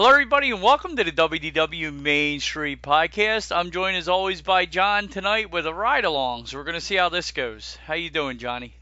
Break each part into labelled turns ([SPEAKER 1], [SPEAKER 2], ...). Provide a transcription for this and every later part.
[SPEAKER 1] Hello, everybody, and welcome to the WDW Main Street Podcast. I'm joined as always by John tonight with a ride along. So we're going to see how this goes. How you doing, Johnny?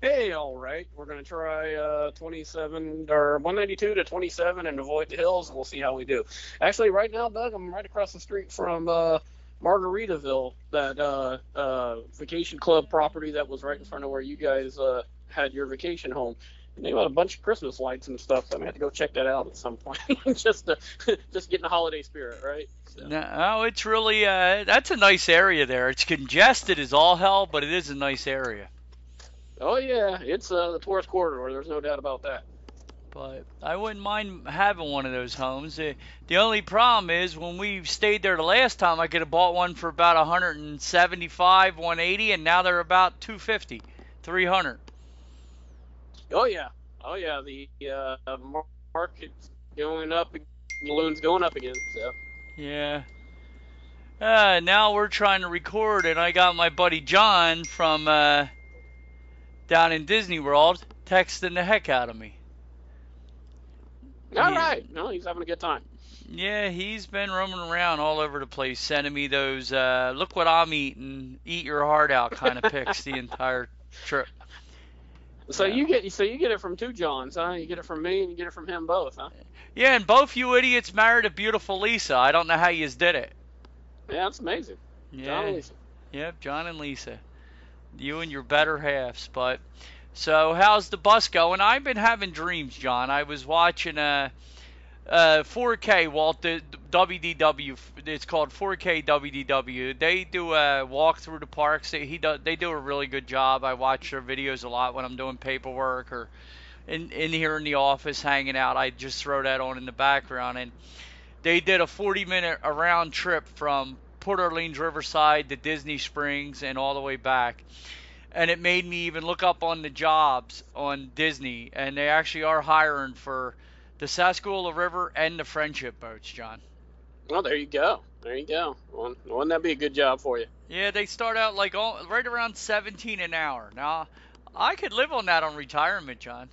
[SPEAKER 2] Hey, all right. We're gonna try uh, 27 or 192 to 27 and avoid the hills, and we'll see how we do. Actually, right now, Doug, I'm right across the street from uh, Margaritaville, that uh, uh, vacation club property that was right in front of where you guys uh, had your vacation home. They got a bunch of Christmas lights and stuff, so I'm gonna have to go check that out at some point, just to just get in the holiday spirit, right? So.
[SPEAKER 1] No, oh, it's really uh, that's a nice area there. It's congested as all hell, but it is a nice area.
[SPEAKER 2] Oh yeah, it's uh, the tourist corridor. There's no doubt about that.
[SPEAKER 1] But I wouldn't mind having one of those homes. The, the only problem is when we stayed there the last time, I could have bought one for about 175, 180, and now they're about 250, 300.
[SPEAKER 2] Oh yeah, oh yeah. The uh, market's going up, balloon's going up again. So
[SPEAKER 1] Yeah. Uh, now we're trying to record, and I got my buddy John from uh, down in Disney World texting the heck out of me.
[SPEAKER 2] all
[SPEAKER 1] Yeah.
[SPEAKER 2] right, no, he's having a good time.
[SPEAKER 1] Yeah, he's been roaming around all over the place, sending me those uh, "look what I'm eating, eat your heart out" kind of pics the entire trip.
[SPEAKER 2] So
[SPEAKER 1] Yeah.
[SPEAKER 2] you get so you get it from two Johns, huh? You get it from me and you get it from him both, huh?
[SPEAKER 1] Yeah, and both you idiots married a beautiful Lisa. I don't know how you did it.
[SPEAKER 2] Yeah, that's amazing. John
[SPEAKER 1] Yeah.
[SPEAKER 2] and Lisa.
[SPEAKER 1] Yep, John and Lisa. You and your better halves. But so how's the bus going? I've been having dreams, John. I was watching a, Uh, a 4K Walt WDW. It's called 4K WDW. They do a walk through the parks. They, he does. They do a really good job. I watch their videos a lot when I'm doing paperwork or in in here in the office hanging out. I just throw that on in the background and they did a 40 minute around trip from Port Orleans Riverside to Disney Springs and all the way back. And it made me even look up on the jobs on Disney, and they actually are hiring for the Sasquatch River and the Friendship boats, John.
[SPEAKER 2] Well, there you go. There you go. Well, wouldn't that be a good job for you?
[SPEAKER 1] Yeah, they start out like all, right around 17 an hour. Now, I could live on that on retirement, John.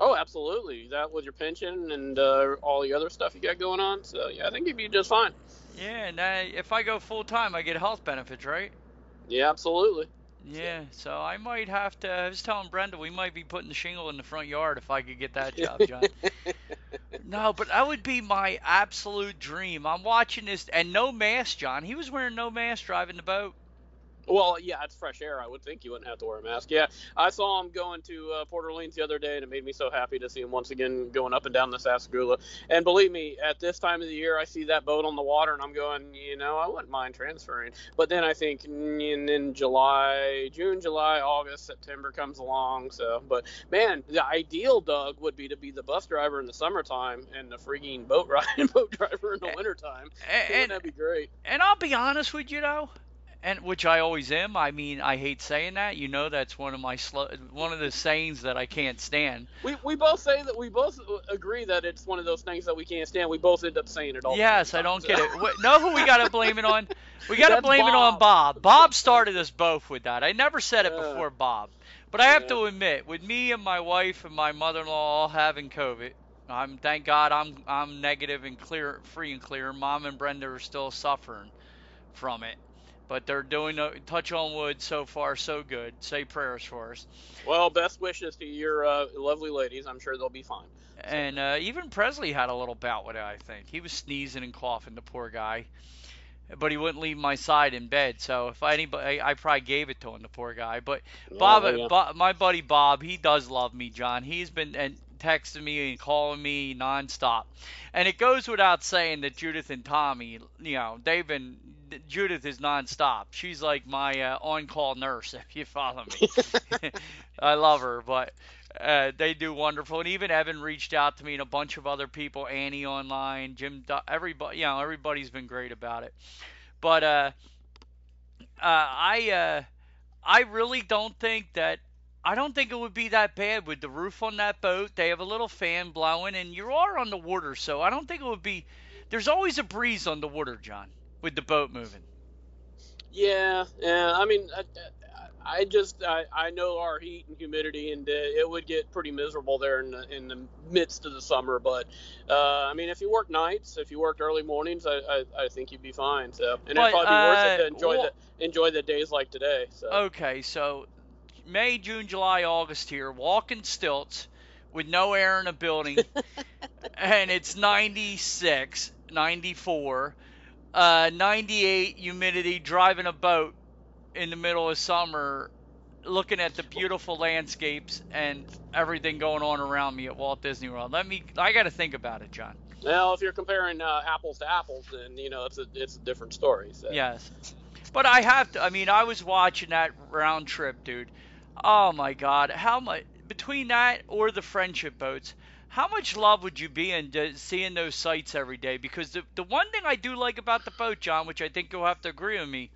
[SPEAKER 2] Oh, absolutely. That with your pension and uh, all the other stuff you got going on. So yeah, I think you'd be just fine.
[SPEAKER 1] Yeah, and uh, if I go full time, I get health benefits, right?
[SPEAKER 2] Yeah, absolutely.
[SPEAKER 1] Yeah, so I might have to. I was telling Brenda we might be putting the shingle in the front yard if I could get that job, John. no, but that would be my absolute dream. I'm watching this, and no mask, John. He was wearing no mask driving the boat.
[SPEAKER 2] Well, yeah, it's fresh air. I would think you wouldn't have to wear a mask. Yeah, I saw him going to uh, Port Orleans the other day, and it made me so happy to see him once again going up and down the Sassagoula. And believe me, at this time of the year, I see that boat on the water, and I'm going, you know, I wouldn't mind transferring. But then I think, in, then July, June, July, August, September comes along. So, but man, the ideal, Doug, would be to be the bus driver in the summertime and the freaking boat ride boat driver in the wintertime.
[SPEAKER 1] And, and
[SPEAKER 2] that be great?
[SPEAKER 1] and I'll be honest with you though, and which I always am. I mean, I hate saying that. You know, that's one of my slow, one of the sayings that I can't stand.
[SPEAKER 2] We, we both say that we both agree that it's one of those things that we can't stand. We both end up saying it all.
[SPEAKER 1] Yes, I don't get it. Know who we got to blame it on? We got to
[SPEAKER 2] That's
[SPEAKER 1] blame it on
[SPEAKER 2] Bob.
[SPEAKER 1] Bob. Bob started us both with that. I never said it
[SPEAKER 2] Yeah.
[SPEAKER 1] before Bob, but I have
[SPEAKER 2] Yeah.
[SPEAKER 1] to admit, with me and my wife and my mother-in-law all having COVID, I'm thank God I'm I'm negative and clear, free and clear. Mom and Brenda are still suffering from it, but they're doing a touch on wood so far so good. Say prayers for us.
[SPEAKER 2] Well, best wishes to your uh, lovely ladies. I'm sure they'll be fine.
[SPEAKER 1] And uh, even Presley had a little bout with it, I think. He was sneezing and coughing, the poor guy. But he wouldn't leave my side in bed. So if anybody, I, I probably gave it to him, the poor guy. But Bob,
[SPEAKER 2] Oh, yeah.
[SPEAKER 1] Bob, my buddy Bob, he does love me, John. He's been and texting me and calling me nonstop. And it goes without saying that Judith and Tommy, you know, they've been. Judith is nonstop. She's like my uh, on-call nurse, if you follow me. I love her, but uh, they do wonderful. And even Evan reached out to me and a bunch of other people, Annie online, Jim, everybody, you know, everybody's been great about it. But uh, uh, I, uh, I really don't think that. I don't think it would be that bad with the roof on that boat. They have a little fan blowing, and you are on the water, so I don't think it would be. There's always a breeze on the water, John, with the boat moving.
[SPEAKER 2] Yeah, yeah. I mean, I, I just I, I know our heat and humidity, and uh, it would get pretty miserable there in the, in the midst of the summer. But uh, I mean, if you work nights, if you worked early mornings, I, I, I think you'd be fine. So, and
[SPEAKER 1] But,
[SPEAKER 2] it'd probably be worth it to
[SPEAKER 1] uh,
[SPEAKER 2] enjoy
[SPEAKER 1] wha-
[SPEAKER 2] the enjoy the days like today. So.
[SPEAKER 1] Okay, so May, June, July, August here, walking stilts with no air in a building, and it's 96, 94, uh, 98 humidity, driving a boat in the middle of summer, looking at the beautiful landscapes and everything going on around me at Walt Disney World. Let me, I got to think about it, John.
[SPEAKER 2] Well, if you're comparing uh, apples to apples, then you know it's a it's a different story. So.
[SPEAKER 1] Yes. But I have to. I mean, I was watching that round trip, dude. Oh my God, how much between that or the friendship boats? How much love would you be in seeing those sights every day? Because the the one thing I do like about the boat, John, which I think you'll have to agree with me,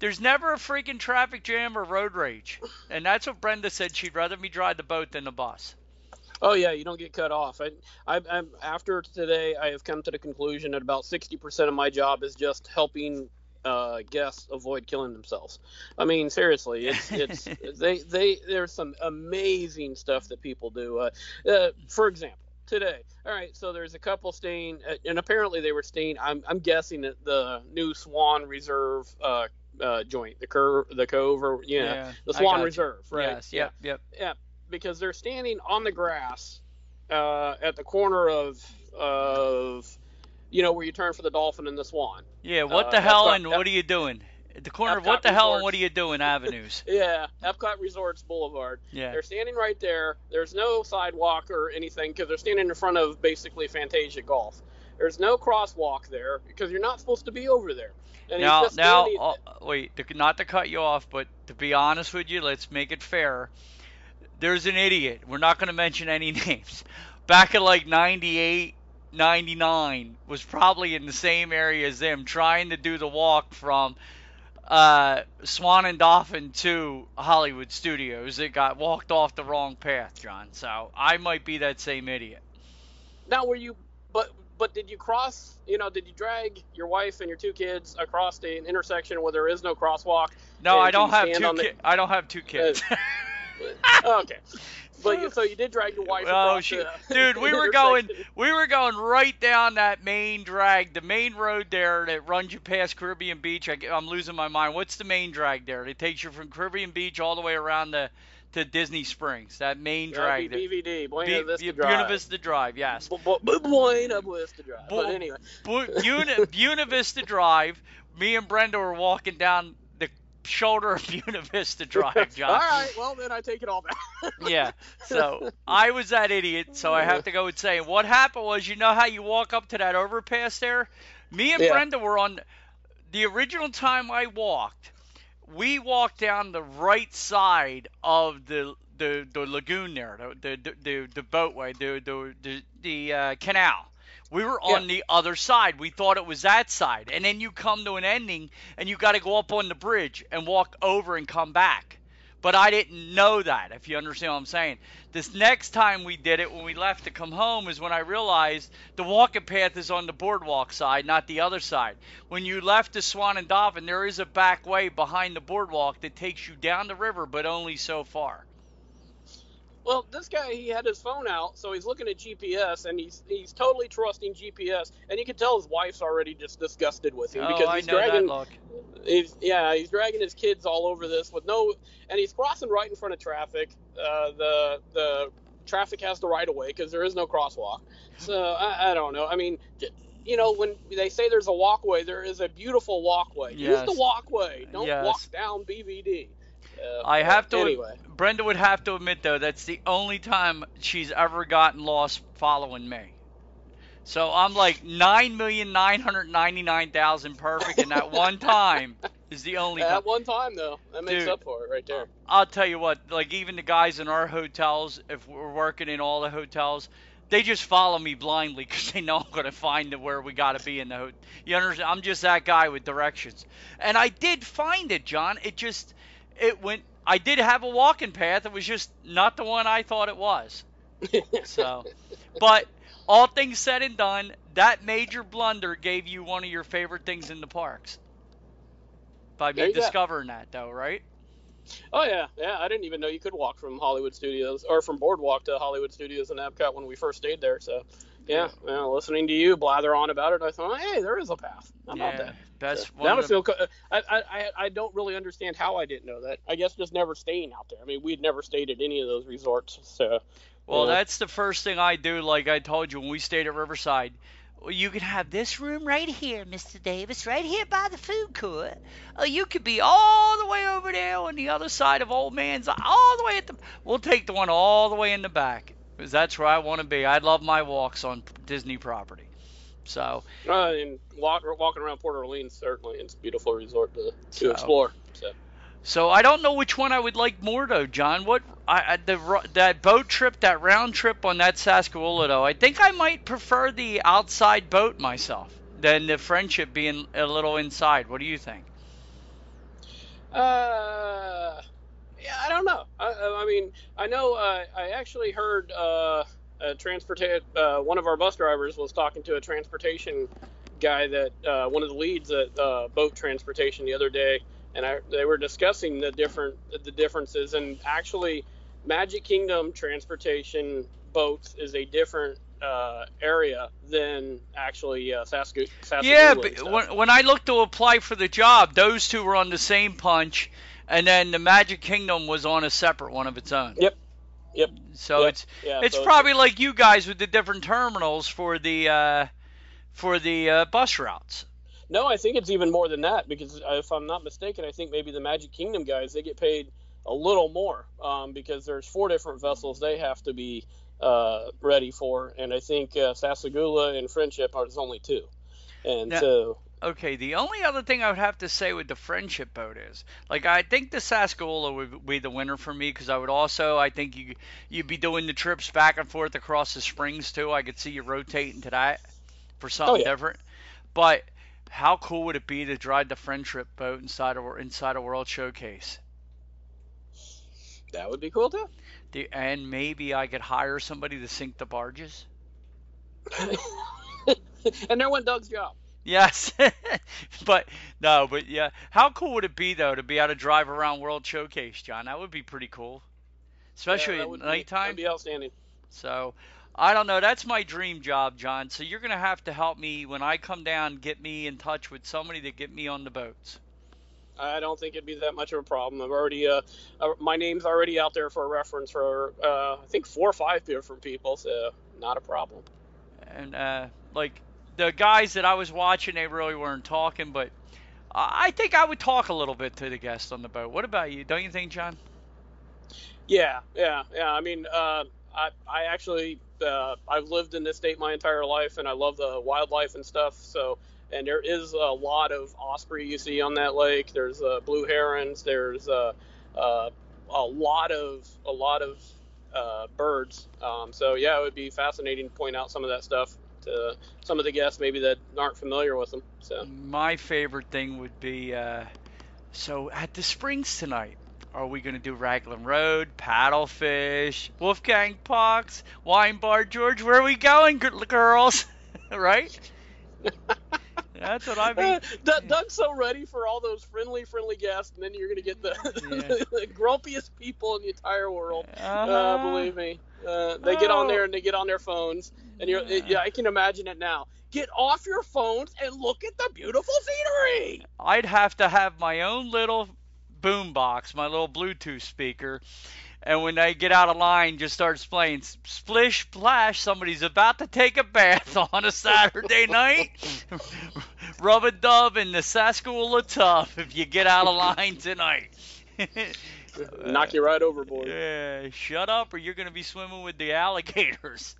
[SPEAKER 1] there's never a freaking traffic jam or road rage, and that's what Brenda said. She'd rather me drive the boat than the bus.
[SPEAKER 2] Oh yeah, you don't get cut off. I, I, I'm after today. I have come to the conclusion that about 60% of my job is just helping uh, guests avoid killing themselves. I mean, seriously, it's it's they they there's some amazing stuff that people do. Uh, uh, for example, today. All right, so there's a couple staying, uh, and apparently they were staying. I'm I'm guessing at the new Swan Reserve. Uh, uh, joint, the curve, the cove, or yeah, the Swan
[SPEAKER 1] got you.
[SPEAKER 2] Reserve, right?
[SPEAKER 1] Yes. Yep. Yep.
[SPEAKER 2] yeah, because they're standing on the grass uh, at the corner of of you know where you turn for the dolphin and the swan.
[SPEAKER 1] Yeah. What
[SPEAKER 2] Uh,
[SPEAKER 1] the hell
[SPEAKER 2] Epcot-
[SPEAKER 1] and what are you doing? At the corner of what the hell and what are you doing? Avenues.
[SPEAKER 2] Yeah, Epcot Resorts Boulevard.
[SPEAKER 1] Yeah.
[SPEAKER 2] They're standing right there. There's no sidewalk or anything because they're standing in front of basically Fantasia Golf. There's no crosswalk there because you're not supposed to be over there. And
[SPEAKER 1] now, now, uh, wait, to, not to cut you off, but to be honest with you, let's make it fair. There's an idiot. We're not going to mention any names. Back in like 98, 99, was probably in the same area as them, trying to do the walk from uh, Swan and Dolphin to Hollywood Studios. It got walked off the wrong path, John. So I might be that same idiot.
[SPEAKER 2] Now, were you? But but did you cross? You know, did you drag your wife and your two kids across an intersection where there is no crosswalk?
[SPEAKER 1] No, I don't have two.
[SPEAKER 2] on the-
[SPEAKER 1] I don't have two kids.
[SPEAKER 2] okay. But so you did drag your wife
[SPEAKER 1] Oh,
[SPEAKER 2] across
[SPEAKER 1] she,
[SPEAKER 2] the
[SPEAKER 1] dude, we were going, we were going right down that main drag, the main road there that runs you past Caribbean Beach. I, am losing my mind. What's the main drag there? It takes you from Caribbean Beach all the way around the to Disney Springs. That main drag.
[SPEAKER 2] That'd be BVD, Buena
[SPEAKER 1] B-
[SPEAKER 2] Vista
[SPEAKER 1] B-
[SPEAKER 2] Drive.
[SPEAKER 1] Buena Vista Drive, yes.
[SPEAKER 2] Bu- bu- bu- Buena Vista Drive.
[SPEAKER 1] Bu-
[SPEAKER 2] but anyway,
[SPEAKER 1] Bu- Buena, Buena Vista Drive. Me and Brenda were walking down the shoulder of Buena Vista Drive, John.
[SPEAKER 2] all right. Well, then I take it all back.
[SPEAKER 1] Yeah. So I was that idiot, so I have to go and say what happened was you know how you walk up to that overpass there? Me and
[SPEAKER 2] Yeah.
[SPEAKER 1] Brenda were on the original time I walked, we walked down the right side of the the, the lagoon there, the the, the the boatway, the the the, the uh, canal. We were
[SPEAKER 2] Yeah.
[SPEAKER 1] on the other side. We thought it was that side. And then you come to an ending and you got to go up on the bridge and walk over and come back. But I didn't know that, if you understand what I'm saying. This next time we did it, when we left to come home, is when I realized the walking path is on the boardwalk side, not the other side. When you left the Swan and Dolphin, there is a back way behind the boardwalk that takes you down the river, but only so far.
[SPEAKER 2] Well, this guy he had his phone out, so he's looking at GPS, and he's he's totally trusting GPS, and you can tell his wife's already just disgusted with him
[SPEAKER 1] oh,
[SPEAKER 2] because
[SPEAKER 1] I
[SPEAKER 2] he's
[SPEAKER 1] know
[SPEAKER 2] dragging
[SPEAKER 1] that look.
[SPEAKER 2] he's yeah he's dragging his kids all over this with no, and he's crossing right in front of traffic. Uh, the the traffic has the right of way because there is no crosswalk. So I, I don't know. I mean. You know, when they say there's a walkway, there is a beautiful walkway. Use the walkway. Don't
[SPEAKER 1] Yes.
[SPEAKER 2] walk down BVD. Uh,
[SPEAKER 1] I have to.
[SPEAKER 2] Anyway.
[SPEAKER 1] Brenda would have to admit though that's the only time she's ever gotten lost following me. So I'm like nine million nine hundred ninety nine thousand perfect, and that one time is the only time.
[SPEAKER 2] At one time, though, that makes
[SPEAKER 1] Dude.
[SPEAKER 2] up for it right there.
[SPEAKER 1] I'll tell you what, like even the guys in our hotels, if we're working in all the hotels, they just follow me blindly because they know I'm going to find where we got to be in the hotel. You understand? I'm just that guy with directions. And I did find it, John. It just, it went, I did have a walking path. It was just not the one I thought it was. So, but all things said and done, that major blunder gave you one of your favorite things in the parks. By me
[SPEAKER 2] you go.
[SPEAKER 1] discovering that, though, right?
[SPEAKER 2] Oh yeah, yeah. I didn't even know you could walk from Hollywood Studios or from Boardwalk to Hollywood Studios in Epcot when we first stayed there. So, yeah, well, listening to you blather on about it, I thought, hey, there is a path. How about that?
[SPEAKER 1] Best
[SPEAKER 2] So,
[SPEAKER 1] one
[SPEAKER 2] now I
[SPEAKER 1] of the-
[SPEAKER 2] feel. co- uh, I, I I don't really understand how I didn't know that. I guess just never staying out there. I mean, we'd never stayed at any of those resorts. So,
[SPEAKER 1] Well,
[SPEAKER 2] Yeah.
[SPEAKER 1] that's the first thing I do. Like I told you when we stayed at Riverside, well, you can have this room right here, Mr. Davis, right here by the food court. Or you could be all the way over there on the other side of Old Man's, all the way at the. We'll take the one all the way in the back, because that's where I want to be. I love my walks on Disney property. So
[SPEAKER 2] uh, and walk, walking around Port Orleans certainly it's a beautiful resort to
[SPEAKER 1] So-
[SPEAKER 2] to explore. So.
[SPEAKER 1] So I don't know which one I would like more though, John. What I, I the that boat trip, that round trip on that Saskatchewan though, I think I might prefer the outside boat myself than the friendship being a little inside. What do you think?
[SPEAKER 2] Uh, yeah, I don't know. I, I I mean, I know. Uh, I actually heard uh, a transporta- uh, one of our bus drivers was talking to a transportation guy that uh, one of the leads at uh, boat transportation the other day, and I, they were discussing the different the differences. And actually, Magic Kingdom transportation boats is a different uh, area than actually uh, Saskatoon.
[SPEAKER 1] Yeah, but when, when I looked to apply for the job, those two were on the same punch, and then the Magic Kingdom was on a separate one of its own.
[SPEAKER 2] Yep. Yep.
[SPEAKER 1] So
[SPEAKER 2] Yep.
[SPEAKER 1] it's
[SPEAKER 2] yeah,
[SPEAKER 1] it's
[SPEAKER 2] so
[SPEAKER 1] probably like you guys with the different terminals for the uh, for the uh, bus routes.
[SPEAKER 2] No, I think it's even more than that because uh, if I'm not mistaken, I think maybe the Magic Kingdom guys they get paid a little more um, because there's four different vessels they have to be uh, ready for, and I think uh, Sassagoula and Friendship are only two, and
[SPEAKER 1] Now-
[SPEAKER 2] so
[SPEAKER 1] Okay, the only other thing I would have to say with the friendship boat is, like, I think the Saskatchewan would be the winner for me because I would also, I think you you'd be doing the trips back and forth across the springs too. I could see you rotating to that for oh, something oh,
[SPEAKER 2] yeah.
[SPEAKER 1] different. But how cool would it be to drive the friendship boat inside a inside a World Showcase?
[SPEAKER 2] that would be cool too.
[SPEAKER 1] The, and maybe I could hire somebody to sink the barges.
[SPEAKER 2] and there went Doug's job.
[SPEAKER 1] Yes, but no, but yeah, how cool would it be though to be able to drive around World Showcase, John? That would be pretty cool, especially
[SPEAKER 2] Yeah, that
[SPEAKER 1] at
[SPEAKER 2] would be- That'd be outstanding.
[SPEAKER 1] So, I don't know. That's my dream job, John. So you're gonna have to help me when I come down. Get me in touch with somebody to get me on the boats.
[SPEAKER 2] I don't think it'd be that much of a problem. I've already, uh, uh, my name's already out there for a reference for, uh, I think four or five different people, so not a problem.
[SPEAKER 1] And uh, like the guys that I was watching, they really weren't talking, but I think I would talk a little bit to the guests on the boat. What about you? Don't you think, John?
[SPEAKER 2] Yeah, yeah, yeah. I mean, uh, I, I actually, uh, I've lived in this state my entire life, and I love the wildlife and stuff. So, and there is a lot of osprey you see on that lake. There's uh, blue herons. There's uh, uh, a lot of a lot of uh, birds. Um, so yeah, it would be fascinating to point out some of that stuff some of the guests maybe that aren't familiar with them. So
[SPEAKER 1] My favorite thing would be uh, so at the Springs tonight. Are we going to do Raglan Road, Paddlefish, Wolfgang Pucks, Wine Bar George? Where are we going, girls? right? That's what I mean.
[SPEAKER 2] Doug- Doug's so ready for all those friendly, friendly guests, and then you're going to get the, the grumpiest people in the entire world. Uh,
[SPEAKER 1] Uh-huh.
[SPEAKER 2] believe me, uh, they get on
[SPEAKER 1] Oh.
[SPEAKER 2] there and they get on their phones, and you're, it, yeah, I can imagine it now. Get off your phones and look at the beautiful scenery.
[SPEAKER 1] I'd have to have my own little boom box, my little Bluetooth speaker, and when they get out of line, just starts playing splish splash. Somebody's about to take a bath on a Saturday night. Rub a dub in the Saskatchewan tub if you get out of line tonight.
[SPEAKER 2] Knock you right overboard.
[SPEAKER 1] Yeah, shut up, or you're gonna be swimming with the alligators.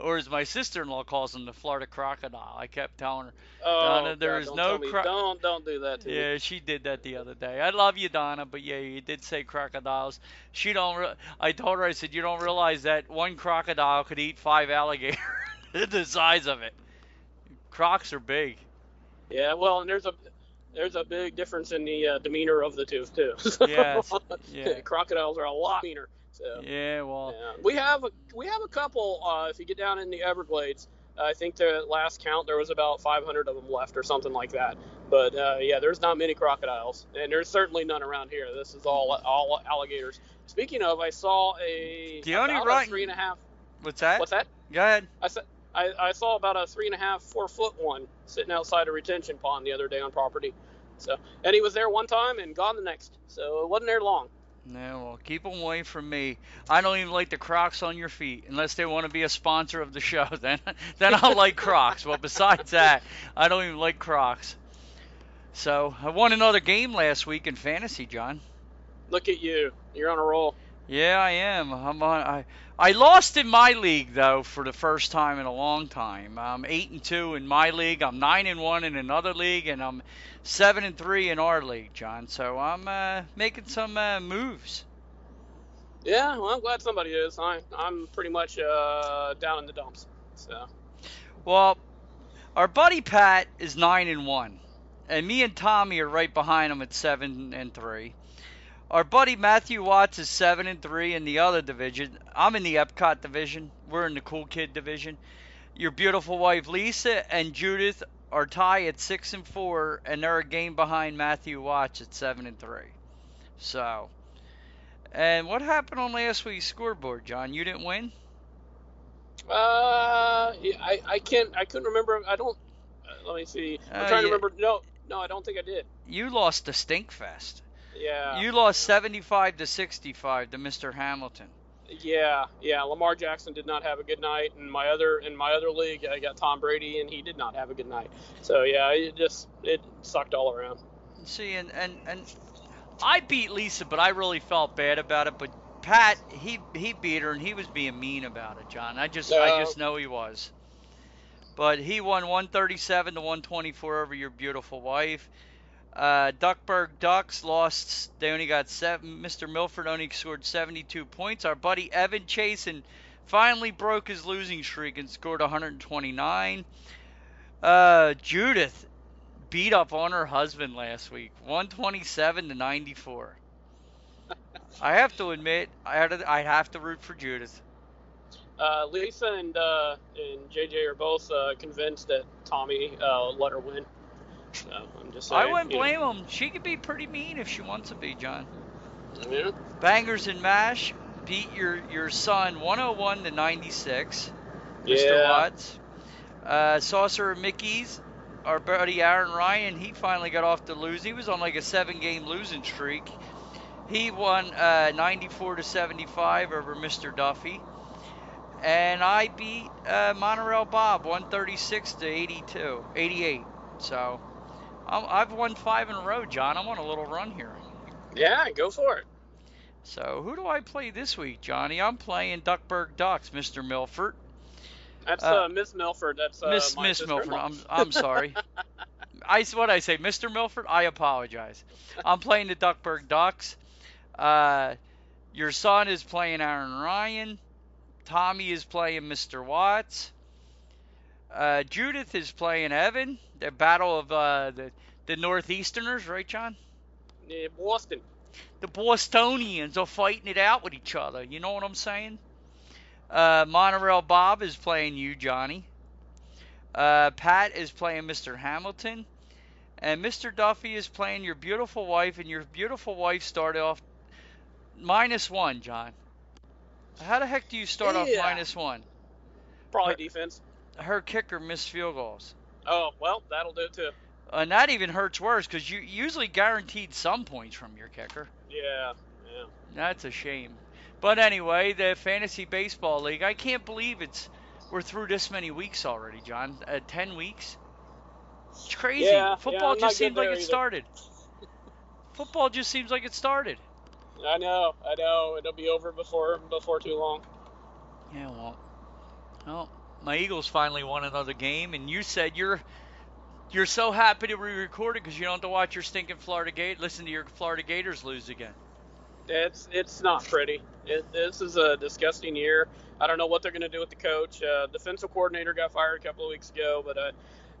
[SPEAKER 1] Or as my sister-in-law calls them, the Florida crocodile. I kept telling her.
[SPEAKER 2] Oh,
[SPEAKER 1] Donna, there
[SPEAKER 2] God,
[SPEAKER 1] is no cro-
[SPEAKER 2] don't don't do that to me.
[SPEAKER 1] Yeah, she did that the other day. I love you, Donna, but yeah, you did say crocodiles. She don't. Re- I told her, I said, you don't realize that one crocodile could eat five alligators, the size of it. Crocs are big.
[SPEAKER 2] Yeah, well, and there's a there's a big difference in the uh, demeanor of the two too.
[SPEAKER 1] Yes, yeah.
[SPEAKER 2] crocodiles are a lot meaner. So
[SPEAKER 1] Yeah, well,
[SPEAKER 2] yeah. we have a we have a couple. Uh, if you get down in the Everglades, I think the last count there was about 500 of them left or something like that. But uh, yeah, there's not many crocodiles, and there's certainly none around here. This is all all alligators. Speaking of, I saw a
[SPEAKER 1] The only
[SPEAKER 2] about
[SPEAKER 1] right-
[SPEAKER 2] three and a half.
[SPEAKER 1] what's that?
[SPEAKER 2] What's that?
[SPEAKER 1] Go ahead.
[SPEAKER 2] I said I, I saw about a three and a half, four foot one sitting outside a retention pond the other day on property. So, and he was there one time and gone the next. So it wasn't there long.
[SPEAKER 1] No, well, keep them away from me. I don't even like the Crocs on your feet unless they want to be a sponsor of the show. Then, then I'll like Crocs. But besides that, I don't even like Crocs. So I won another game last week in fantasy, John.
[SPEAKER 2] Look at you. You're on a roll.
[SPEAKER 1] Yeah, I am. I'm on. I I lost in my league though for the first time in a long time. I'm eight and two in my league. I'm nine and one in another league, and I'm seven and three in our league, John. So I'm uh, making some uh, moves.
[SPEAKER 2] Yeah, well, I'm glad somebody is. I, I'm pretty much uh, down in the dumps. So,
[SPEAKER 1] Well, our buddy Pat is nine and one, and me and Tommy are right behind him at seven and three. Our buddy Matthew Watts is seven and three in the other division. I'm in the Epcot division. We're in the cool kid division. Your beautiful wife Lisa and Judith are tied at six and four, and they're a game behind Matthew Watts at seven and three. So, and what happened on last week's scoreboard, John? You didn't win.
[SPEAKER 2] uh, I, I can't, I couldn't remember. I don't. Uh, let me see. I'm
[SPEAKER 1] Uh,
[SPEAKER 2] trying to remember. No, no, I don't think I did.
[SPEAKER 1] You lost to Stinkfest.
[SPEAKER 2] Yeah.
[SPEAKER 1] You lost 75 to 65 to Mr. Hamilton.
[SPEAKER 2] Yeah, yeah. Lamar Jackson did not have a good night, and my other in my other league, I got Tom Brady, and he did not have a good night. So yeah, it just it sucked all around.
[SPEAKER 1] See, and, and, and I beat Lisa, but I really felt bad about it. But Pat, he he beat her, and he was being mean about it, John. I just I just know he was. But he won 137 to 124 over your beautiful wife. Uh, Duckburg Ducks lost. They only got seven. Mr. Milford only scored 72 points. Our buddy Evan Chasen finally broke his losing streak and scored 129. Uh, Judith beat up on her husband last week, 127 to 94. I have to admit, I had to, I have to root for Judith.
[SPEAKER 2] Uh, Lisa and uh, and JJ are both uh, convinced that Tommy uh, let her win. So I'm just saying.
[SPEAKER 1] I wouldn't
[SPEAKER 2] you know.
[SPEAKER 1] blame him. She could be pretty mean if she wants to be, John.
[SPEAKER 2] Yeah.
[SPEAKER 1] Bangers and Mash beat your your son 101 to 96. Mr.
[SPEAKER 2] Yeah.
[SPEAKER 1] Watts. Uh, Sorcerer Mickey's, our buddy Aaron Ryan, he finally got off the lose. He was on like a seven game losing streak. He won uh, 94 to 75 over Mr. Duffy. And I beat uh, Monorail Bob 136 to 82, 88. So I'm, I've won five in a row, John. I'm on a little run here.
[SPEAKER 2] Yeah, go for it.
[SPEAKER 1] So who do I play this week, Johnny? I'm playing Duckburg Ducks, Mr. Milford.
[SPEAKER 2] That's
[SPEAKER 1] Uh,
[SPEAKER 2] uh, Miss Milford. That's uh,
[SPEAKER 1] Miss Miss Milford. I'm I'm sorry. I what I say, Mr. Milford. I apologize. I'm playing the Duckburg Ducks. Uh, your son is playing Aaron Ryan. Tommy is playing Mr. Watts. Uh, Judith is playing Evan. The battle of uh, the the Northeasterners, right, John?
[SPEAKER 2] Yeah, Boston.
[SPEAKER 1] The Bostonians are fighting it out with each other. You know what I'm saying? Uh, Monorail Bob is playing you, Johnny. Uh, Pat is playing Mr. Hamilton. And Mr. Duffy is playing your beautiful wife, and your beautiful wife started off minus one, John. How the heck do you start off minus one?
[SPEAKER 2] Probably defense.
[SPEAKER 1] Her kicker missed field goals.
[SPEAKER 2] Oh well, that'll do too.
[SPEAKER 1] And that even hurts worse because you usually guaranteed some points from your kicker.
[SPEAKER 2] Yeah, yeah.
[SPEAKER 1] That's a shame. But anyway, the fantasy baseball league. I can't believe it's we're through this many weeks already, John. Uh, Ten weeks. It's crazy.
[SPEAKER 2] Yeah, yeah,
[SPEAKER 1] Football
[SPEAKER 2] I'm
[SPEAKER 1] just seems like it
[SPEAKER 2] either.
[SPEAKER 1] started. Football just seems like it started.
[SPEAKER 2] I know, I know. It'll be over before before too long.
[SPEAKER 1] Yeah, well, well, my Eagles finally won another game, and you said you're you're so happy to be recorded because you don't have to watch your stinking Florida Gate, listen to your Florida Gators lose again.
[SPEAKER 2] It's it's not pretty. It, this is a disgusting year. I don't know what they're going to do with the coach. Uh, defensive coordinator got fired a couple of weeks ago, but uh,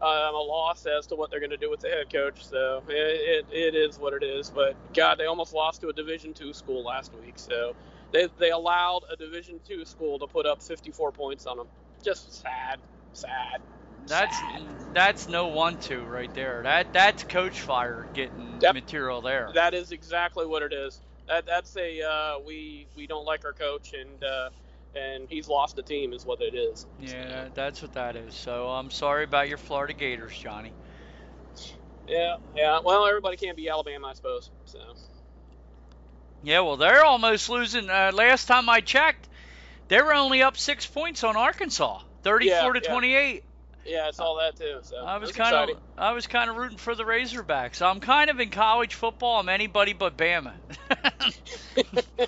[SPEAKER 2] I'm a loss as to what they're going to do with the head coach. So it, it, it is what it is. But God, they almost lost to a Division two school last week. So they they allowed a Division two school to put up 54 points on them. Just sad, sad.
[SPEAKER 1] That's
[SPEAKER 2] sad.
[SPEAKER 1] that's no one-two right there. That that's coach fire getting
[SPEAKER 2] Yep.
[SPEAKER 1] material there.
[SPEAKER 2] That is exactly what it is. That that's a uh, we we don't like our coach and uh, and he's lost the team is what it is.
[SPEAKER 1] Yeah, that's what that is. So I'm sorry about your Florida Gators, Johnny.
[SPEAKER 2] Yeah, yeah. Well, everybody can't be Alabama, I suppose. So
[SPEAKER 1] Yeah, well, they're almost losing. Uh, last time I checked, they were only up six points on Arkansas, 34
[SPEAKER 2] Yeah,
[SPEAKER 1] to
[SPEAKER 2] yeah.
[SPEAKER 1] 28.
[SPEAKER 2] yeah, I saw that too. So
[SPEAKER 1] I was kind of I was kind of rooting for the Razorbacks. I'm kind of in college football. I'm anybody but Bama.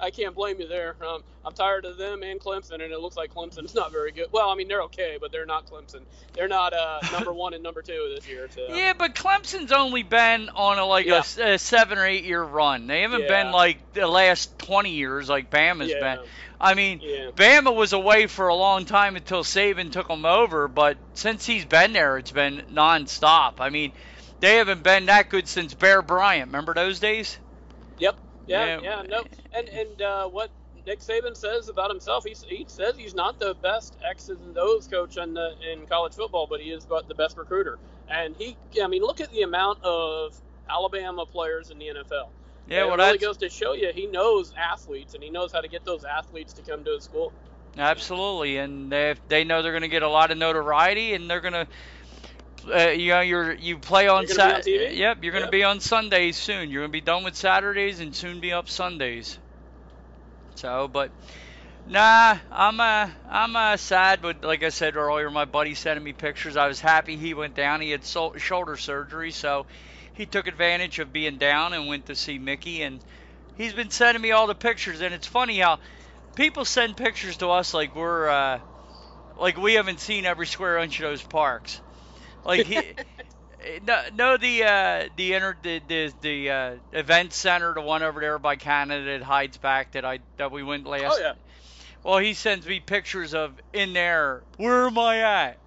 [SPEAKER 2] I can't blame you there. Um, I'm tired of them and Clemson, and it looks like Clemson's not very good. Well, I mean they're okay, but they're not Clemson. They're not uh, number one and number two this year. So
[SPEAKER 1] yeah, but Clemson's only been on a like a
[SPEAKER 2] Yeah.
[SPEAKER 1] s- a, seven or eight year run. They haven't
[SPEAKER 2] Yeah.
[SPEAKER 1] been like the last 20 years like Bama's
[SPEAKER 2] yeah,
[SPEAKER 1] been. I mean. Bama was away for a long time until Saban took them over, but since he's been there, it's been nonstop. I mean, they haven't been that good since Bear Bryant. Remember those days?
[SPEAKER 2] Yep. Yeah,
[SPEAKER 1] Yeah.
[SPEAKER 2] yeah, no. And and uh, what Nick Saban says about himself, he, he says he's not the best X's and O's coach in the, in college football, but he is but the best recruiter. And he, I mean, look at the amount of Alabama players in the NFL.
[SPEAKER 1] Yeah,
[SPEAKER 2] it
[SPEAKER 1] well,
[SPEAKER 2] really
[SPEAKER 1] that's
[SPEAKER 2] goes to show you he knows athletes and he knows how to get those athletes to come to his school.
[SPEAKER 1] absolutely, and they they know they're going to get a lot of notoriety, and they're going to. Uh, you know, you're you play on
[SPEAKER 2] You're gonna be on
[SPEAKER 1] Sat.
[SPEAKER 2] TV?
[SPEAKER 1] Yep, you're going to
[SPEAKER 2] Yep.
[SPEAKER 1] be on Sundays soon. You're going to be done with Saturdays and soon be up Sundays. So, but nah, I'm uh I'm uh sad, but like I said earlier, my buddy sending me pictures. I was happy he went down. He had sol- shoulder surgery, so he took advantage of being down and went to see Mickey. And he's been sending me all the pictures. And it's funny how people send pictures to us like we're uh like we haven't seen every square inch of those parks. Like he. No, no, the uh, the inter the the, the uh, event center, the one over there by Canada that hides back that I that we went last.
[SPEAKER 2] Oh yeah.
[SPEAKER 1] Well, he sends me pictures of in there. Where am I at?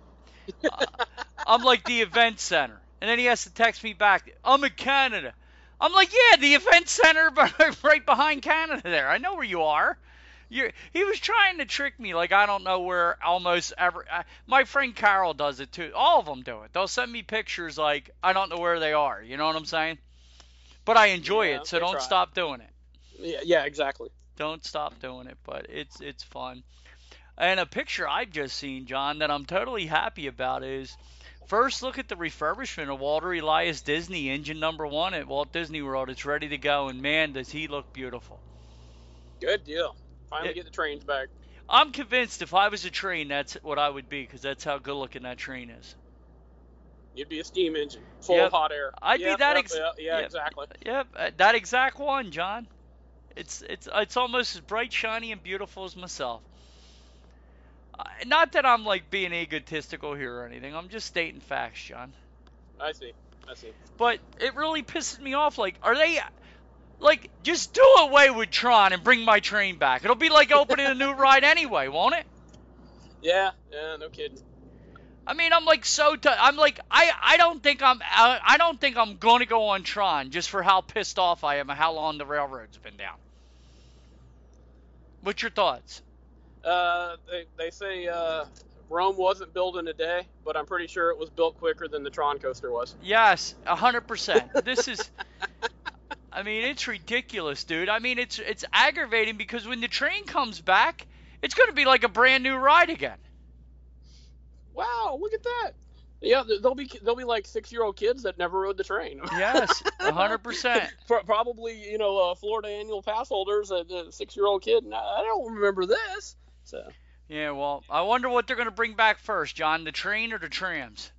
[SPEAKER 1] Uh, I'm like the event center, and then he has to text me back. I'm in Canada. I'm like, yeah, the event center but I'm right behind Canada. There, I know where you are. You're, he was trying to trick me, like I don't know where almost ever. Uh, my friend Carol does it too. All of them do it. They'll send me pictures like I don't know where they are. You know what I'm saying? But I enjoy
[SPEAKER 2] Yeah,
[SPEAKER 1] it, so don't
[SPEAKER 2] try.
[SPEAKER 1] stop doing it
[SPEAKER 2] Yeah, yeah, exactly.
[SPEAKER 1] don't stop doing it but it's it's fun and a picture i've just seen john that i'm totally happy about is first look at the refurbishment of walter elias disney engine number one at walt disney world it's ready to go and man does he look beautiful
[SPEAKER 2] Good deal. Finally
[SPEAKER 1] It-
[SPEAKER 2] get the trains back.
[SPEAKER 1] i'm convinced if i was a train that's what i would be because that's how good looking that train is
[SPEAKER 2] You'd be a steam engine, full
[SPEAKER 1] Yep.
[SPEAKER 2] of hot air.
[SPEAKER 1] I'd be
[SPEAKER 2] Yep,
[SPEAKER 1] that
[SPEAKER 2] yep,
[SPEAKER 1] ex-
[SPEAKER 2] yeah, yeah,
[SPEAKER 1] yep.
[SPEAKER 2] exactly.
[SPEAKER 1] yep uh, that exact one john it's it's it's almost as bright shiny and beautiful as myself uh, not that i'm like being egotistical here or anything i'm just stating facts john
[SPEAKER 2] I see. I see.
[SPEAKER 1] but it really pisses me off like are they like just do away with tron and bring my train back it'll be like opening a new ride anyway won't it
[SPEAKER 2] Yeah, yeah, no kidding.
[SPEAKER 1] I mean, I'm like so. T- I'm like I. I don't think I'm. I, I don't think I'm going to go on Tron just for how pissed off I am and how long the railroad's been down. What's your thoughts?
[SPEAKER 2] Uh, they they say uh, Rome wasn't built in a day, but I'm pretty sure it was built quicker than the Tron coaster was.
[SPEAKER 1] Yes, a hundred percent. This is. I mean, it's ridiculous, dude. I mean, it's it's aggravating because when the train comes back, it's going to be like a brand new ride again.
[SPEAKER 2] Wow, look at that. Yeah, they'll be they'll be like six year old kids that never rode the train.
[SPEAKER 1] Yes, a hundred percent.
[SPEAKER 2] Probably you know uh, Florida annual pass holders, a, a six year old kid. And I don't remember this. So.
[SPEAKER 1] Yeah, well, I wonder what they're going to bring back first, John, the train or the trams?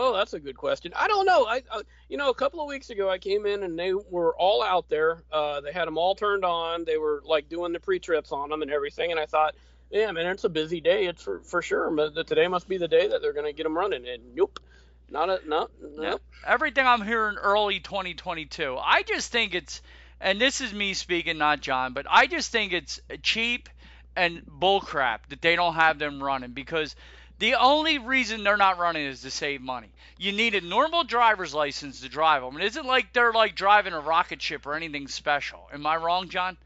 [SPEAKER 2] Oh, that's a good question. I don't know. I, uh, you know, a couple of weeks ago, I came in and they were all out there. Uh, they had them all turned on. They were like doing the pre-trips on them and everything. And I thought, yeah, man, it's a busy day. It's for, for sure. Today must be the day that they're going to get them running. And nope, not a no, no.
[SPEAKER 1] Yep. Everything I'm hearing early 2022. I just think it's, and this is me speaking, not John, but I just think it's cheap and bullcrap that they don't have them running because the only reason they're not running is to save money. You need a normal driver's license to drive them. It isn't like they're like driving a rocket ship or anything special. Am I wrong, John?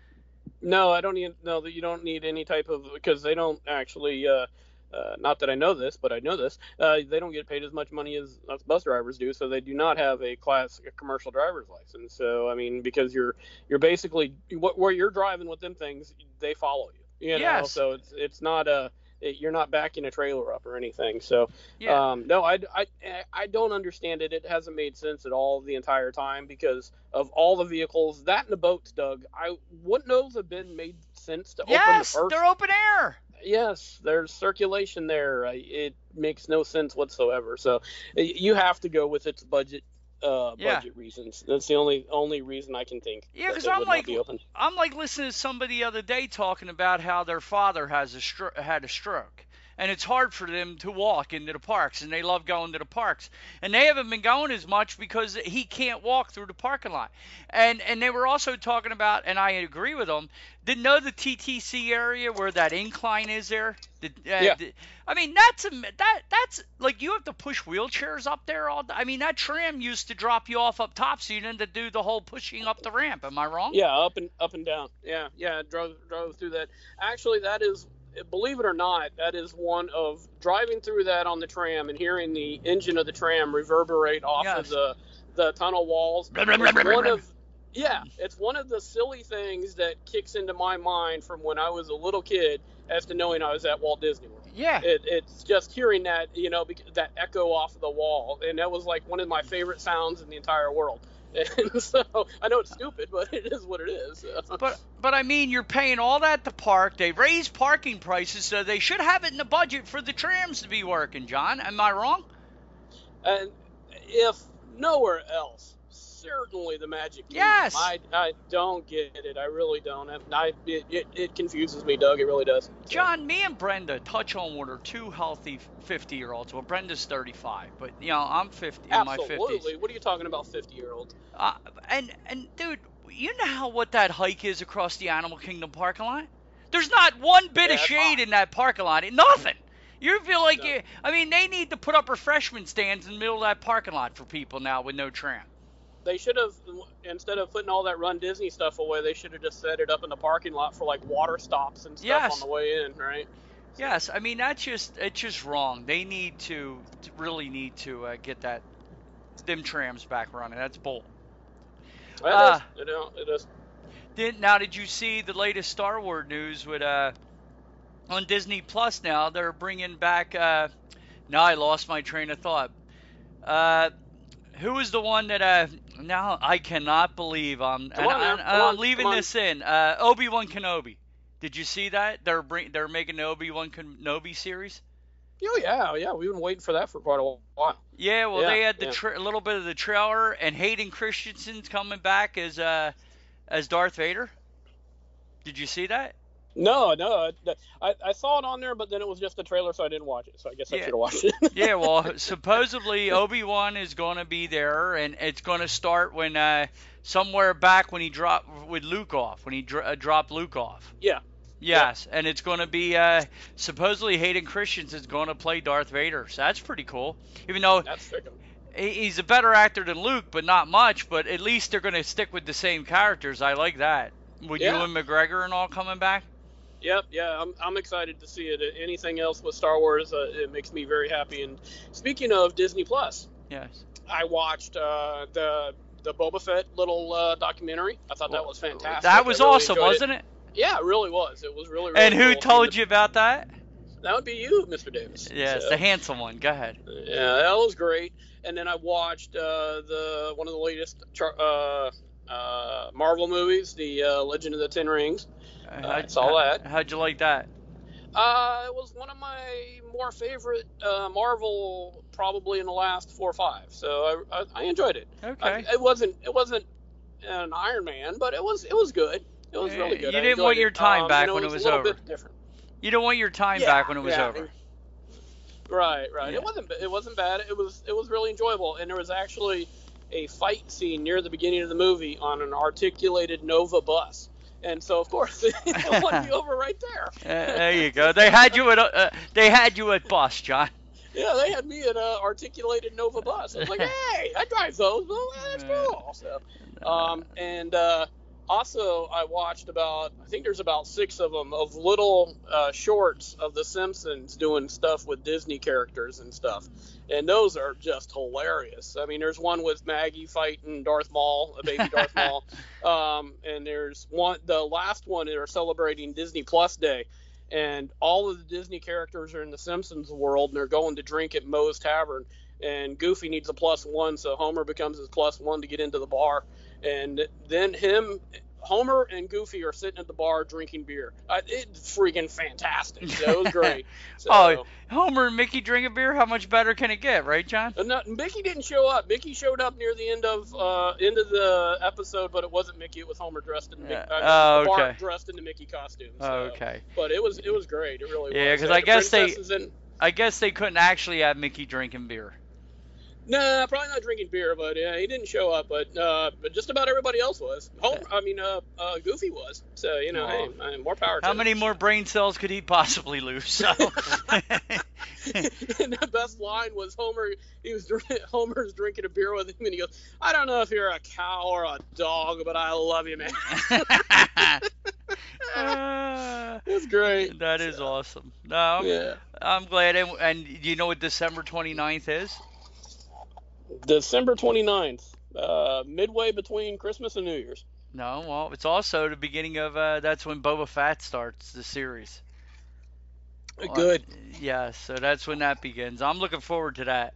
[SPEAKER 2] No, I don't need. No, that you don't need any type of because they don't actually. Uh, uh, not that I know this, but I know this. Uh, they don't get paid as much money as us bus drivers do, so they do not have a class a commercial driver's license. So I mean, because you're you're basically what, where you're driving with them things, they follow you. You know,
[SPEAKER 1] yes.
[SPEAKER 2] so it's it's not a it, you're not backing a trailer up or anything. So
[SPEAKER 1] yeah.
[SPEAKER 2] um, no, I, I I don't understand it. It hasn't made sense at all the entire time because of all the vehicles that and the boats, Doug. I wouldn't those have been made sense to
[SPEAKER 1] yes,
[SPEAKER 2] open the first.
[SPEAKER 1] they're open air.
[SPEAKER 2] Yes, there's circulation there. It makes no sense whatsoever. So you have to go with its budget uh,
[SPEAKER 1] Yeah.
[SPEAKER 2] budget reasons. That's the only only reason I can think.
[SPEAKER 1] Yeah,
[SPEAKER 2] that
[SPEAKER 1] 'cause
[SPEAKER 2] it
[SPEAKER 1] I'm like-. I'm like listening to somebody the other day talking about how their father has a stro- had a stroke, and it's hard for them to walk into the parks, and they love going to the parks, and they haven't been going as much because he can't walk through the parking lot, and and they were also talking about, and I agree with them. Didn't know the TTC area where that incline is there. The, uh,
[SPEAKER 2] Yeah.
[SPEAKER 1] the- I mean that's a that that's like you have to push wheelchairs up there all. I mean that tram used to drop you off up top, so you didn't have to do the whole pushing up the ramp. Am I wrong?
[SPEAKER 2] Yeah, up and up and down. Yeah, yeah, drove drove through that. Actually, that is, believe it or not, that is one of driving through that on the tram and hearing the engine of the tram reverberate off
[SPEAKER 1] Yes.
[SPEAKER 2] of the the tunnel walls.
[SPEAKER 1] Blah, blah, blah,
[SPEAKER 2] one of yeah, it's one of the silly things that kicks into my mind from when I was a little kid as to knowing I was at Walt Disney World.
[SPEAKER 1] Yeah.
[SPEAKER 2] It, it's just hearing that, you know, that echo off of the wall, and that was like one of my favorite sounds in the entire world. And so I know it's stupid, but it is what it is.
[SPEAKER 1] But but I mean, you're paying all that to park. They raised parking prices, so they should have it in the budget for the trams to be working. John, am I wrong?
[SPEAKER 2] And if nowhere else, certainly the Magic Kingdom.
[SPEAKER 1] Yes.
[SPEAKER 2] I, I don't get it. I really don't. I, it, it, it confuses me, Doug. It really does. So-
[SPEAKER 1] John, me and Brenda touch on what are two healthy 50 year olds. Well, Brenda's 35, but you know I'm 50 in my 50s.
[SPEAKER 2] Absolutely. What are you talking about, 50 year olds?
[SPEAKER 1] Uh, and and dude, you know how what that hike is across the Animal Kingdom parking lot? There's not one bit
[SPEAKER 2] Yeah,
[SPEAKER 1] of shade in that parking lot. Nothing. You feel like
[SPEAKER 2] No.
[SPEAKER 1] you. I mean, they need to put up refreshment stands in the middle of that parking lot for people now with no tram.
[SPEAKER 2] They should have, instead of putting all that Run Disney stuff away, they should have just set it up in the parking lot for like water stops and stuff
[SPEAKER 1] Yes.
[SPEAKER 2] on the way in, right?
[SPEAKER 1] Yes, I mean that's just it's just wrong. They need to, really need to uh, get that them trams back running. That's bull.
[SPEAKER 2] It is.
[SPEAKER 1] Uh,
[SPEAKER 2] It is. It is.
[SPEAKER 1] Did now did you see the latest Star Wars news with uh on Disney Plus now they're bringing back uh now I lost my train of thought. Uh who was the one that uh now I cannot believe I'm and,
[SPEAKER 2] on
[SPEAKER 1] and-
[SPEAKER 2] come
[SPEAKER 1] I'm
[SPEAKER 2] on,
[SPEAKER 1] leaving this in. Uh Obi-Wan Kenobi. Did you see that? They're bring they're making the Obi-Wan Kenobi series?
[SPEAKER 2] Oh, yeah, yeah. We've been waiting for that for quite a while.
[SPEAKER 1] Yeah, well,
[SPEAKER 2] Yeah,
[SPEAKER 1] they had the
[SPEAKER 2] yeah.
[SPEAKER 1] tra- little bit of the trailer, and Hayden Christensen's coming back as uh as Darth Vader. Did you see that?
[SPEAKER 2] No, no. I, I saw it on there, but then it was just a trailer, so I didn't watch it. So I guess I
[SPEAKER 1] Yeah.
[SPEAKER 2] should have watched it.
[SPEAKER 1] Yeah, well, supposedly Obi Wan is going to be there, and it's going to start when uh somewhere back when he dropped with Luke off, when he dro- uh, dropped Luke off.
[SPEAKER 2] Yeah.
[SPEAKER 1] Yes, and it's going to be uh, supposedly Hayden Christensen is going to play Darth Vader. So that's pretty cool. Even though
[SPEAKER 2] That's
[SPEAKER 1] he's a better actor than Luke, but not much. But at least they're going to stick with the same characters. I like that. With
[SPEAKER 2] Yeah.
[SPEAKER 1] Ewan McGregor and all coming back.
[SPEAKER 2] Yep, yeah, I'm, I'm excited to see it. Anything else with Star Wars, uh, it makes me very happy. And speaking of Disney Plus,
[SPEAKER 1] Yes.
[SPEAKER 2] I watched uh, the the Boba Fett little uh, documentary. I thought that was fantastic.
[SPEAKER 1] That was
[SPEAKER 2] really
[SPEAKER 1] awesome, wasn't it?
[SPEAKER 2] Yeah, it really was. It was really. really
[SPEAKER 1] And who
[SPEAKER 2] cool.
[SPEAKER 1] told you about that?
[SPEAKER 2] That would be you, Mr. Davis.
[SPEAKER 1] Yes,
[SPEAKER 2] So,
[SPEAKER 1] the handsome one. Go ahead.
[SPEAKER 2] Yeah, that was great. And then I watched uh, the one of the latest uh, uh, Marvel movies, the uh, Legend of the Ten Rings.
[SPEAKER 1] I
[SPEAKER 2] saw that.
[SPEAKER 1] How'd you like that?
[SPEAKER 2] Uh, it was one of my more favorite uh, Marvel, probably in the last four or five. So I, I, I enjoyed it. I,
[SPEAKER 1] Okay.
[SPEAKER 2] it wasn't it wasn't an Iron Man, but it was it was good. It was really good.
[SPEAKER 1] you
[SPEAKER 2] I
[SPEAKER 1] didn't want your time
[SPEAKER 2] Um,
[SPEAKER 1] back when it
[SPEAKER 2] was
[SPEAKER 1] was
[SPEAKER 2] a
[SPEAKER 1] over.
[SPEAKER 2] bit different.
[SPEAKER 1] You don't want your time
[SPEAKER 2] Yeah,
[SPEAKER 1] back when it was
[SPEAKER 2] yeah.
[SPEAKER 1] over.
[SPEAKER 2] Right, right.
[SPEAKER 1] Yeah.
[SPEAKER 2] It wasn't it wasn't bad. It was it was really enjoyable, and there was actually a fight scene near the beginning of the movie on an articulated Nova bus. And so, of course, it won me over right there.
[SPEAKER 1] Uh, there you go. They had you at uh, they had you at bus, John.
[SPEAKER 2] Yeah, they had me at a articulated Nova bus. I was like, hey, I drive those. Well, that's cool. So, um, and uh, also, I watched about, I think there's about six of them, of little uh, shorts of The Simpsons doing stuff with Disney characters and stuff. And those are just hilarious. I mean, there's one with Maggie fighting Darth Maul, a baby Darth Maul. Um, and there's one, the last one, they're celebrating Disney Plus Day and all of the Disney characters are in the Simpsons world, and they're going to drink at Moe's Tavern. And Goofy needs a plus one, so Homer becomes his plus one to get into the bar. And then him, Homer and Goofy are sitting at the bar drinking beer. Uh, it's freaking fantastic. So it was great. So,
[SPEAKER 1] Oh, Homer and Mickey drink a beer. How much better can it get, right, John?
[SPEAKER 2] and not, Mickey didn't show up. Mickey showed up near the end of uh, end of the episode, but it wasn't Mickey. It was Homer dressed in Mickey,
[SPEAKER 1] Yeah.
[SPEAKER 2] uh,
[SPEAKER 1] Oh, okay.
[SPEAKER 2] dressed in the Mickey costume. So.
[SPEAKER 1] Oh, okay.
[SPEAKER 2] But it was it was great. It really
[SPEAKER 1] Yeah,
[SPEAKER 2] was.
[SPEAKER 1] 'cause
[SPEAKER 2] Uh,
[SPEAKER 1] I guess they- I guess they couldn't actually have Mickey drinking beer.
[SPEAKER 2] Nah, probably not drinking beer, but yeah, he didn't show up. But uh, but just about everybody else was. Homer, I mean, uh, uh, Goofy was. So you know,
[SPEAKER 1] Aw.
[SPEAKER 2] hey, more power to
[SPEAKER 1] How
[SPEAKER 2] him.
[SPEAKER 1] many more brain cells could he possibly lose? So.
[SPEAKER 2] and the best line was Homer. He was Homer's drinking a beer with him, and he goes, "I don't know if you're a cow or a dog, but I love you, man."
[SPEAKER 1] Uh,
[SPEAKER 2] was great.
[SPEAKER 1] that is awesome. No, I'm,
[SPEAKER 2] Yeah.
[SPEAKER 1] I'm glad. And, and you know what December 29th is?
[SPEAKER 2] December 29th, uh, midway between Christmas and New Year's.
[SPEAKER 1] No, well, it's also the beginning of uh, that's when Boba Fett starts the series. Well,
[SPEAKER 2] Good.
[SPEAKER 1] Yeah, so that's when that begins. I'm looking forward to that.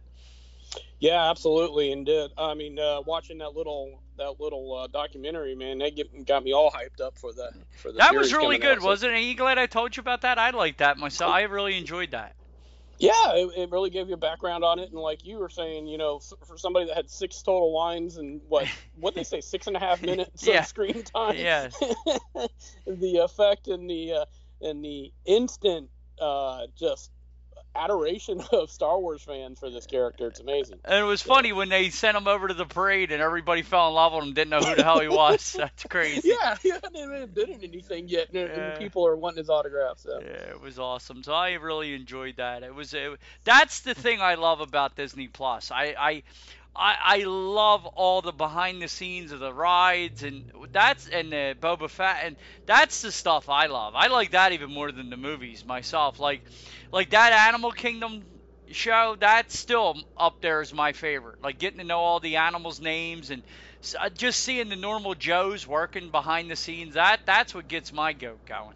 [SPEAKER 2] Yeah, absolutely, and did. I mean, uh, watching that little that little uh, documentary, man, that get, got me all hyped up for the for the.
[SPEAKER 1] That was really
[SPEAKER 2] coming out,
[SPEAKER 1] good,
[SPEAKER 2] so-
[SPEAKER 1] wasn't it? Are you glad I told you about that? I liked that myself. I really enjoyed that.
[SPEAKER 2] Yeah, it, it really gave you a background on it, and like you were saying, you know, for somebody that had six total lines and what what they say six and a half minutes
[SPEAKER 1] Yeah.
[SPEAKER 2] of screen time.
[SPEAKER 1] Yeah.
[SPEAKER 2] the effect and the uh, and the instant uh, just adoration of Star Wars fans for this character. It's amazing.
[SPEAKER 1] And it was funny when they sent him over to the parade and everybody fell in love with him, didn't know who the hell he was. That's crazy.
[SPEAKER 2] Yeah, he hasn't even been in anything yet, and
[SPEAKER 1] Yeah.
[SPEAKER 2] people are wanting his autograph. So.
[SPEAKER 1] Yeah, it was awesome. So I really enjoyed that. It was it, that's the thing I love about Disney Plus. I I I, I love all the behind the scenes of the rides and that's and the Boba Fett and that's the stuff I love. I like that even more than the movies myself. Like like that Animal Kingdom show that's still up there as my favorite. Like getting to know all the animals' names and uh, just seeing the normal Joes working behind the scenes. That that's what gets my goat going.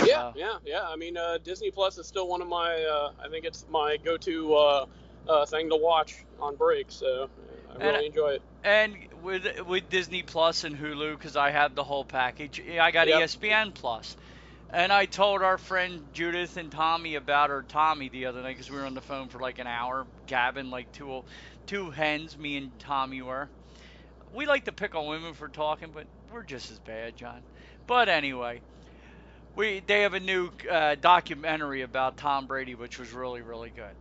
[SPEAKER 2] Yeah,
[SPEAKER 1] Uh,
[SPEAKER 2] yeah, yeah. I mean, uh, Disney Plus is still one of my. Uh, I think it's my go-to uh, thing to watch on break. So I
[SPEAKER 1] And-
[SPEAKER 2] really enjoy it.
[SPEAKER 1] And with with Disney Plus and Hulu, because I have the whole package, I got
[SPEAKER 2] Yep.
[SPEAKER 1] ESPN Plus. And I told our friend Judith and Tommy about her Tommy the other night because we were on the phone for like an hour, gabbing like two two hens. Me and Tommy were. We like to pick on women for talking, but we're just as bad, John. But anyway, we they have a new uh, documentary about Tom Brady, which was really really good.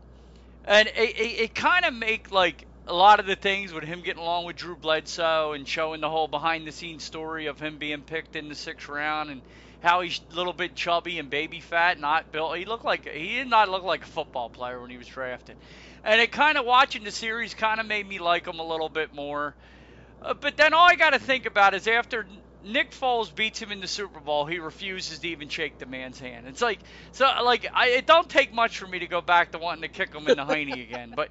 [SPEAKER 1] And it, it, it kind of make like a lot of the things with him getting along with Drew Bledsoe and showing the whole behind the scenes story of him being picked in the sixth round and how he's a little bit chubby and baby fat, not built. He looked like he did not look like a football player when he was drafted, and it kind of watching the series kind of made me like him a little bit more. Uh, but then all I got to think about is after Nick Foles beats him in the Super Bowl, he refuses to even shake the man's hand. It's like so like I it don't take much for me to go back to wanting to kick him in the hiney again. But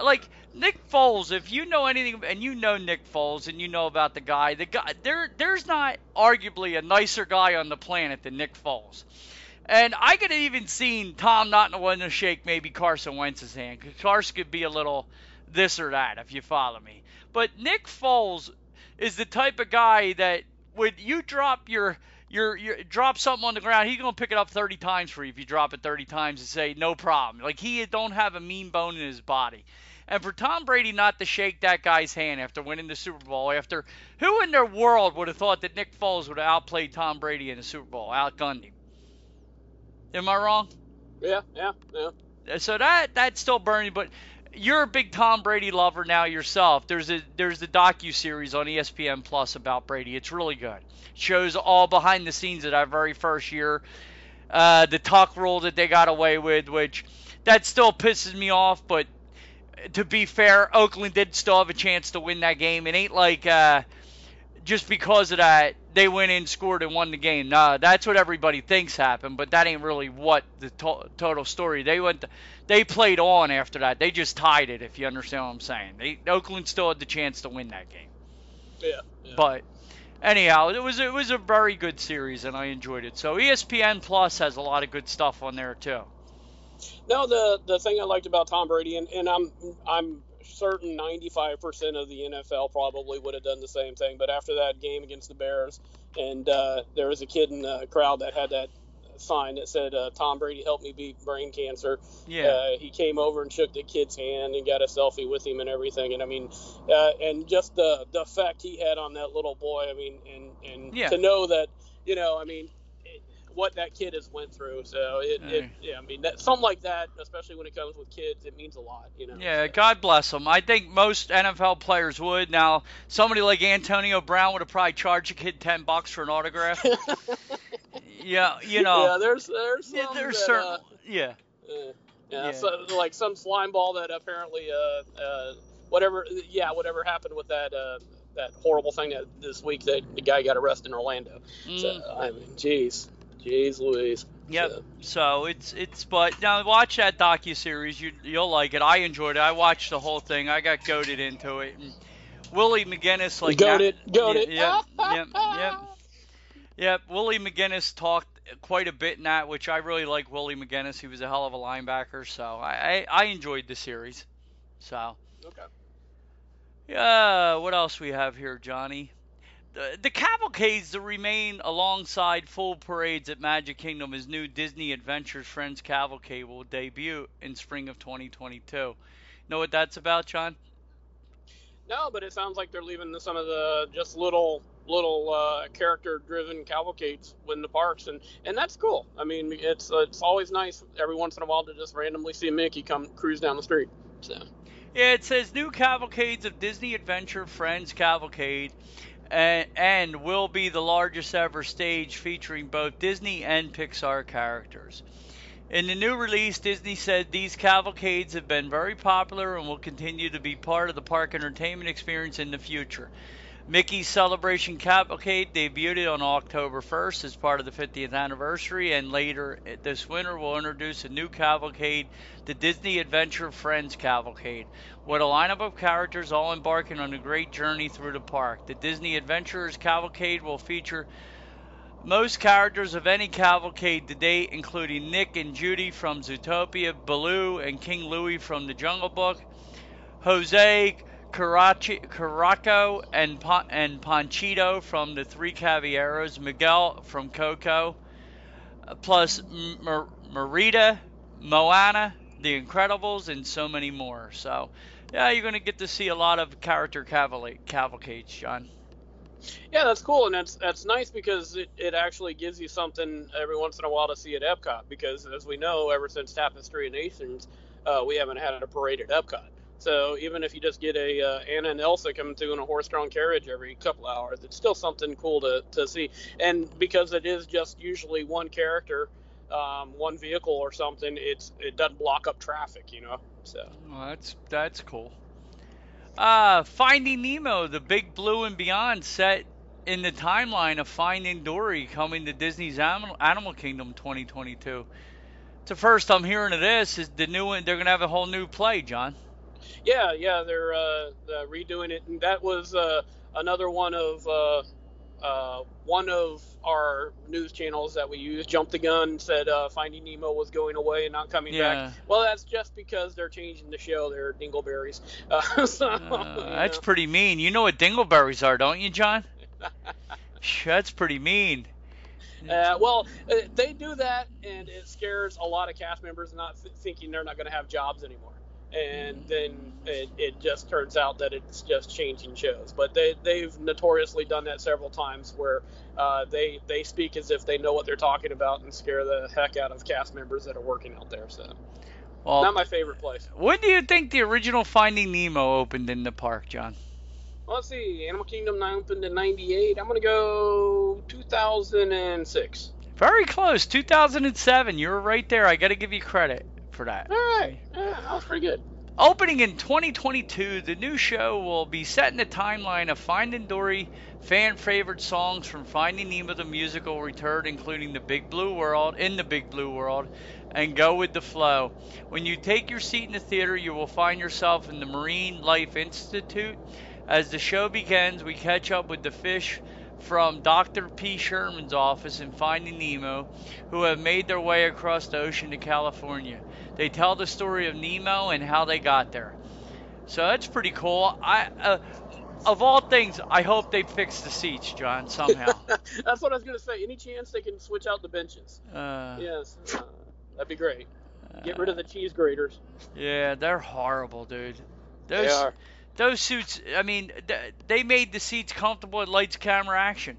[SPEAKER 1] like Nick Foles, if you know anything and you know Nick Foles and you know about the guy, the guy there there's not arguably a nicer guy on the planet than Nick Foles. And I could have even seen Tom not wanting to shake maybe Carson Wentz's hand. because Carson could be a little this or that, if you follow me. But Nick Foles is the type of guy that when you drop your your, your drop something on the ground, he's gonna pick it up 30 times for you if you drop it 30 times and say no problem. Like he don't have a mean bone in his body. And for Tom Brady not to shake that guy's hand after winning the Super Bowl, after who in their world would have thought that Nick Foles would have outplayed Tom Brady in the Super Bowl, outgunned him? Am I wrong?
[SPEAKER 2] Yeah, yeah, yeah.
[SPEAKER 1] So that that's still burning, but you're a big Tom Brady lover now yourself. There's a there's the docu series on ESPN Plus about Brady. It's really good. shows all behind the scenes of that very first year. Uh, the tuck rule that they got away with, which that still pisses me off. But to be fair, Oakland did still have a chance to win that game. It ain't like uh, just because of that they went in, scored, and won the game. Nah, that's what everybody thinks happened, but that ain't really what the to- total story. They went, to, they played on after that. They just tied it, if you understand what I'm saying. They, Oakland still had the chance to win that game.
[SPEAKER 2] Yeah. yeah.
[SPEAKER 1] But anyhow, it was it was a very good series, and I enjoyed it. So ESPN Plus has a lot of good stuff on there too.
[SPEAKER 2] No, the the thing I liked about Tom Brady, and, and I'm I'm certain 95% of the NFL probably would have done the same thing. But after that game against the Bears, and uh, there was a kid in the crowd that had that sign that said uh, Tom Brady helped me beat brain cancer.
[SPEAKER 1] Yeah.
[SPEAKER 2] Uh, he came over and shook the kid's hand and got a selfie with him and everything. And I mean, uh, and just the the effect he had on that little boy. I mean, and and
[SPEAKER 1] Yeah.
[SPEAKER 2] to know that, you know, I mean. What that kid has went through, so it, it yeah, I mean, that, something like that, especially when it comes with kids, it means a lot, you know.
[SPEAKER 1] Yeah,
[SPEAKER 2] so.
[SPEAKER 1] God bless them. I think most NFL players would. Now, somebody like Antonio Brown would have probably charged a kid ten bucks for an autograph. yeah, you know.
[SPEAKER 2] yeah, there's there's some
[SPEAKER 1] Yeah, there's
[SPEAKER 2] that,
[SPEAKER 1] certain.
[SPEAKER 2] uh,
[SPEAKER 1] yeah.
[SPEAKER 2] uh, yeah,
[SPEAKER 1] Yeah.
[SPEAKER 2] So, like some slime ball that apparently uh, uh, whatever yeah whatever happened with that uh, that horrible thing that this week that the guy got arrested in Orlando. So
[SPEAKER 1] Mm.
[SPEAKER 2] I mean, jeez, jeez, Louise.
[SPEAKER 1] Yep.
[SPEAKER 2] So,
[SPEAKER 1] So it's it's but now watch that docu series. You you'll like it. I enjoyed it. I watched the whole thing. I got goaded into it. And Willie McGinest like
[SPEAKER 2] goaded, goaded.
[SPEAKER 1] Yep, yep, yep. Yep. Willie McGinest talked quite a bit in that, which I really like. Willie McGinest. He was a hell of a linebacker. So I I, I enjoyed the series. So
[SPEAKER 2] Okay.
[SPEAKER 1] yeah. What else we have here, Johnny? The, the cavalcades that remain alongside full parades at Magic Kingdom as new Disney Adventures Friends Cavalcade will debut in spring of 2022. Know what that's about, John?
[SPEAKER 2] No, but it sounds like they're leaving some of the just little little uh, character driven cavalcades in the parks and and that's cool. I mean, it's it's always nice every once in a while to just randomly see Mickey come cruise down the street. So.
[SPEAKER 1] Yeah, it says new cavalcades of Disney Adventure Friends Cavalcade and, and will be the largest ever stage featuring both Disney and Pixar characters. In the new release, Disney said these cavalcades have been very popular and will continue to be part of the park entertainment experience in the future. Mickey's Celebration Cavalcade debuted on October 1st as part of the 50th anniversary, and later this winter will introduce a new cavalcade, the Disney Adventure Friends Cavalcade, with a lineup of characters all embarking on a great journey through the park. The Disney Adventurers Cavalcade will feature most characters of any cavalcade to date, including Nick and Judy from Zootopia, Baloo and King Louie from The Jungle Book, Jose Carachi, Caraco and and Panchito from The Three Caballeros, Miguel from Coco, plus Merida, Moana, The Incredibles, and so many more. So, yeah, you're going to get to see a lot of character caval- cavalcades, John.
[SPEAKER 2] Yeah, that's cool, and that's that's nice because it, it actually gives you something every once in a while to see at Epcot. Because as we know, ever since Tapestry of Nations, uh, we haven't had a parade at Epcot. So even if you just get a uh, Anna and Elsa coming through in a horse-drawn carriage every couple hours, it's still something cool to, to see. And because it is just usually one character, um, one vehicle or something, it's it doesn't block up traffic, you know. So
[SPEAKER 1] well, that's that's cool. Uh, Finding Nemo, the Big Blue and Beyond, set in the timeline of Finding Dory coming to Disney's Animal, Animal Kingdom 2022. It's the first I'm hearing of this. Is the new one? They're gonna have a whole new play, John.
[SPEAKER 2] Yeah, yeah, they're uh, uh, redoing it, and that was uh, another one of uh, uh, one of our news channels that we use. Jumped the gun, said uh, Finding Nemo was going away and not coming
[SPEAKER 1] Yeah.
[SPEAKER 2] back. Well, that's just because they're changing the show. They're dingleberries. Uh, so,
[SPEAKER 1] Uh, that's
[SPEAKER 2] know.
[SPEAKER 1] pretty mean. You know what dingleberries are, don't you, John? That's pretty mean.
[SPEAKER 2] Uh, well, they do that, and it scares a lot of cast members not th- thinking they're not going to have jobs anymore. And then it, it just turns out that it's just changing shows. But they, they've notoriously done that several times where uh, they they speak as if they know what they're talking about and scare the heck out of cast members that are working out there. So
[SPEAKER 1] Well,
[SPEAKER 2] not my favorite place.
[SPEAKER 1] when do you think the original Finding Nemo opened in the park, John?
[SPEAKER 2] Well, let's see. Animal Kingdom opened in '98. I'm going to go 2006.
[SPEAKER 1] Very close, 2007. You were right there. I got to give you credit for that.
[SPEAKER 2] All right. Yeah, that was pretty good.
[SPEAKER 1] Opening in 2022, the new show will be set in the timeline of Finding Dory fan favorite songs from Finding Nemo the musical return, including the Big Blue World, in the Big Blue World, and Go with the Flow. When you take your seat in the theater, you will find yourself in the Marine Life Institute. As the show begins, we catch up with the fish from Dr. P. Sherman's office in Finding Nemo who have made their way across the ocean to California. They tell the story of Nemo and how they got there. So that's pretty cool. I uh, of all things, I hope they fix the seats, John, somehow.
[SPEAKER 2] That's what I was going to say. Any chance they can switch out the benches?
[SPEAKER 1] Uh,
[SPEAKER 2] Yes, uh, that'd be great. Get rid of the cheese graters.
[SPEAKER 1] Yeah, they're horrible, dude. Those
[SPEAKER 2] They are.
[SPEAKER 1] Those suits. I mean, th- they made the seats comfortable at lights, camera, action.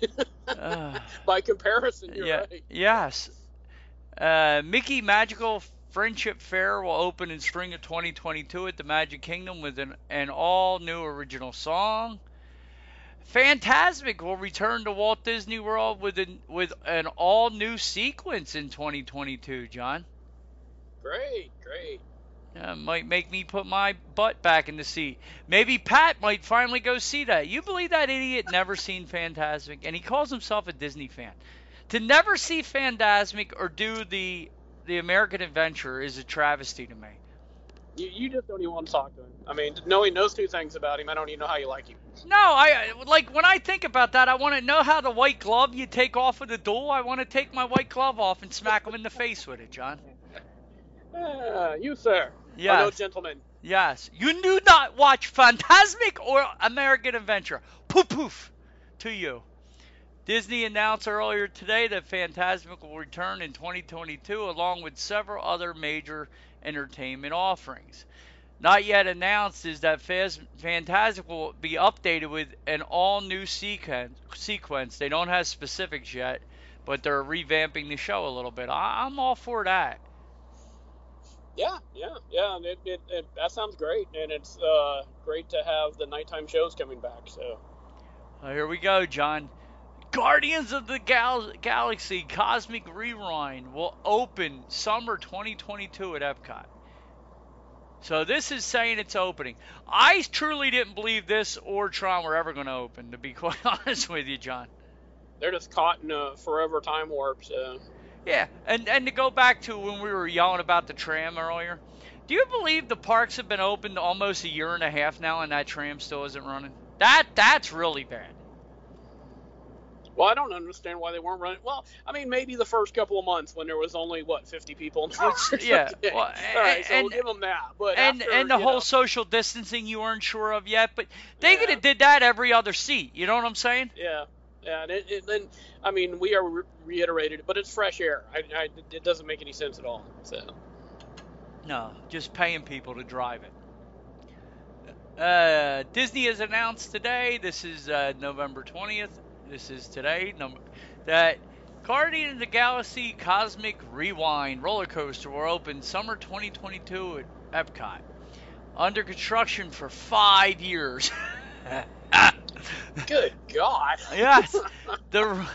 [SPEAKER 1] Uh,
[SPEAKER 2] By comparison, you're
[SPEAKER 1] yeah.
[SPEAKER 2] right.
[SPEAKER 1] Yes. Uh, Mickey Magical Friendship Fair will open in spring of 2022 at the Magic Kingdom with an, an all new original song. Fantasmic will return to Walt Disney World with an with an all new sequence in 2022, John.
[SPEAKER 2] Great, great.
[SPEAKER 1] Uh, might make me put my butt back in the seat. Maybe Pat might finally go see that. You believe that idiot never seen Fantasmic, and he calls himself a Disney fan. To never see Fantasmic or do the the American Adventure is a travesty to me.
[SPEAKER 2] You, you just don't even want to talk to him. I mean, knowing those two things about him, I don't even know how you like him.
[SPEAKER 1] No, I like when I think about that. I want to know how the white glove you take off of the duel. I want to take my white glove off and smack him in the face with it, John.
[SPEAKER 2] Ah, you, sir.
[SPEAKER 1] Yes.
[SPEAKER 2] Gentleman.
[SPEAKER 1] Yes. You do not watch Fantasmic or American Adventure. Poof poof to you. Disney announced earlier today that Fantasmic will return in 2022 along with several other major entertainment offerings. Not yet announced is that Fantasmic will be updated with an all new sequence. sequence. They don't have specifics yet, but they're revamping the show a little bit. I- I'm all for that.
[SPEAKER 2] Yeah, yeah, yeah. It, it, it, that sounds great, and it's uh, great to have the nighttime shows coming back. So
[SPEAKER 1] Uh, here we go, John. Guardians of the Gal- Galaxy Cosmic Rewind will open summer 2022 at Epcot. So this is saying it's opening. I truly didn't believe this or Tron were ever going to open, to be quite honest with you, John.
[SPEAKER 2] they're just caught in a forever time warp. So
[SPEAKER 1] Yeah, and and to go back to when we were yelling about the tram earlier, do you believe the parks have been opened almost a year and a half now and that tram still isn't running? That that's really bad.
[SPEAKER 2] Well, I don't understand why they weren't running. Well, I mean, maybe the first couple of months when there was only what 50 people in the
[SPEAKER 1] oh, yeah,
[SPEAKER 2] Okay.
[SPEAKER 1] well,
[SPEAKER 2] all right, so
[SPEAKER 1] and-
[SPEAKER 2] we'll give them that. But
[SPEAKER 1] and
[SPEAKER 2] after,
[SPEAKER 1] and the whole
[SPEAKER 2] know,
[SPEAKER 1] social distancing you weren't sure of yet, but they
[SPEAKER 2] Yeah.
[SPEAKER 1] could have did that every other seat. You know what I'm saying?
[SPEAKER 2] yeah, yeah, and then I mean, we are re- reiterated, but it's fresh air. I, I, it doesn't make any sense at all. So
[SPEAKER 1] No, just paying people to drive it. Uh, Disney has announced today. This is uh, November 20th. This is today. Num- that Guardian of the Galaxy Cosmic Rewind roller coaster will open summer 2022 at Epcot. under construction for five years.
[SPEAKER 2] Good God.
[SPEAKER 1] yes, the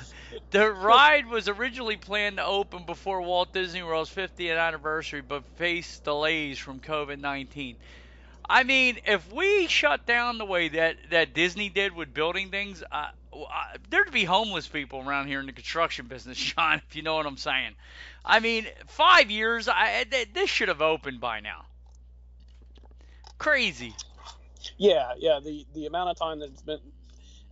[SPEAKER 1] the ride was originally planned to open before Walt Disney World's 50th anniversary, but faced delays from COVID-19. I mean, if we shut down the way that that Disney did with building things, uh, uh, there'd be homeless people around here in the construction business, Sean. If you know what I'm saying. I mean, five years. I this should have opened by now. Crazy.
[SPEAKER 2] Yeah, yeah. The the amount of time that it's been,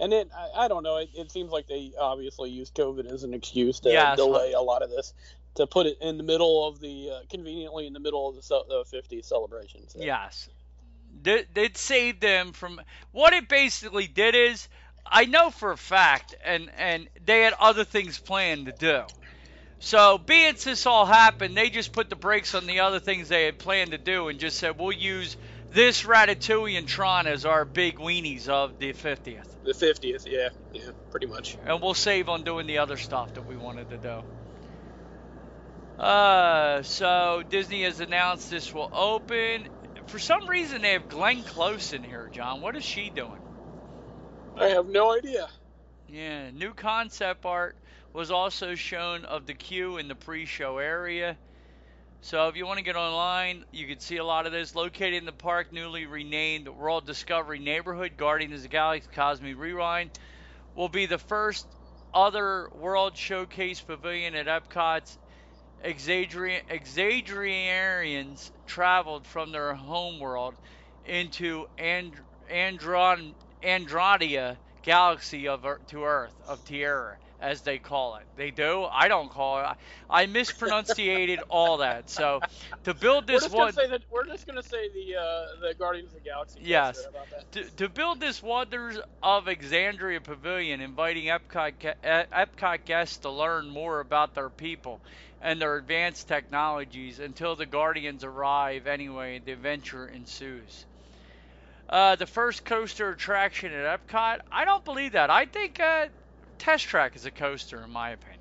[SPEAKER 2] and it, I, I don't know. It, it, seems like they obviously used COVID as an excuse to
[SPEAKER 1] yes.
[SPEAKER 2] delay a lot of this, to put it in the middle of the uh, conveniently in the middle of the, the 50th celebration. So.
[SPEAKER 1] Yes, it saved them from what it basically did is I know for a fact, and and they had other things planned to do. So, being this all happened, they just put the brakes on the other things they had planned to do and just said, we'll use this Ratatouille and Tron as our big weenies of the 50th.
[SPEAKER 2] The 50th, yeah, yeah, pretty much.
[SPEAKER 1] And we'll save on doing the other stuff that we wanted to do. Uh, so Disney has announced this will open. For some reason, they have Glenn Close in here, John. What is she doing?
[SPEAKER 2] I have no idea.
[SPEAKER 1] Yeah, new concept art was also shown of the queue in the pre-show area. So if you want to get online, you can see a lot of this. Located in the park, newly renamed World Discovery Neighborhood, Guardians of the Galaxy Cosmic Rewind will be the first other World Showcase Pavilion at Epcot's Exandrians traveled from their home world into And- Andron- Androdia galaxy of to Earth of Tierra as they call it. They do. I don't call it. I mispronunciated all that. So to build this
[SPEAKER 2] we're
[SPEAKER 1] one,
[SPEAKER 2] that, we're just gonna say the uh, the Guardians of the Galaxy.
[SPEAKER 1] Yes. To, to build this Wonders of Exandria Pavilion, inviting Epcot Epcot guests to learn more about their people and their advanced technologies until the Guardians arrive. Anyway, the adventure ensues. Uh, the first coaster attraction at Epcot. I don't believe that. I think uh, Test Track is a coaster, in my opinion.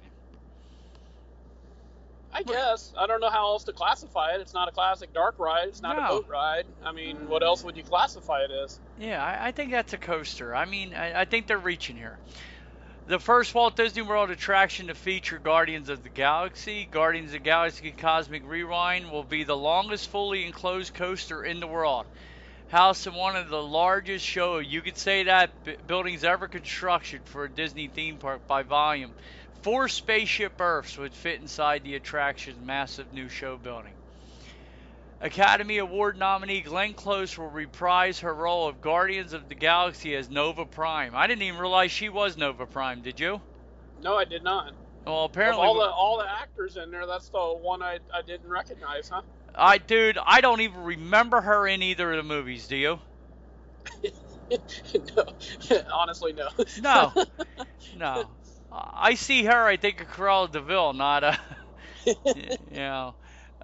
[SPEAKER 2] I guess. I don't know how else to classify it. It's not a classic dark ride. It's not
[SPEAKER 1] no.
[SPEAKER 2] a boat ride. I mean, what else would you classify it as?
[SPEAKER 1] Yeah, I, I think that's a coaster. I mean, I, I think they're reaching here. The first Walt Disney World attraction to feature Guardians of the Galaxy, Guardians of the Galaxy Cosmic Rewind, will be the longest fully enclosed coaster in the world house in one of the largest show you could say that buildings ever constructed for a Disney theme park by volume. Four spaceship Earths would fit inside the attraction's massive new show building. Academy Award nominee Glenn Close will reprise her role of Guardians of the Galaxy as Nova Prime. I didn't even realize she was Nova Prime. Did you?
[SPEAKER 2] No, I did not.
[SPEAKER 1] Well, apparently
[SPEAKER 2] all the all the actors in there, that's the one I I didn't recognize, huh?
[SPEAKER 1] I, dude, I don't even remember her in either of the movies. Do you?
[SPEAKER 2] no, honestly, no.
[SPEAKER 1] no, no. I see her. I think of Cruella de Vil, not a, you know,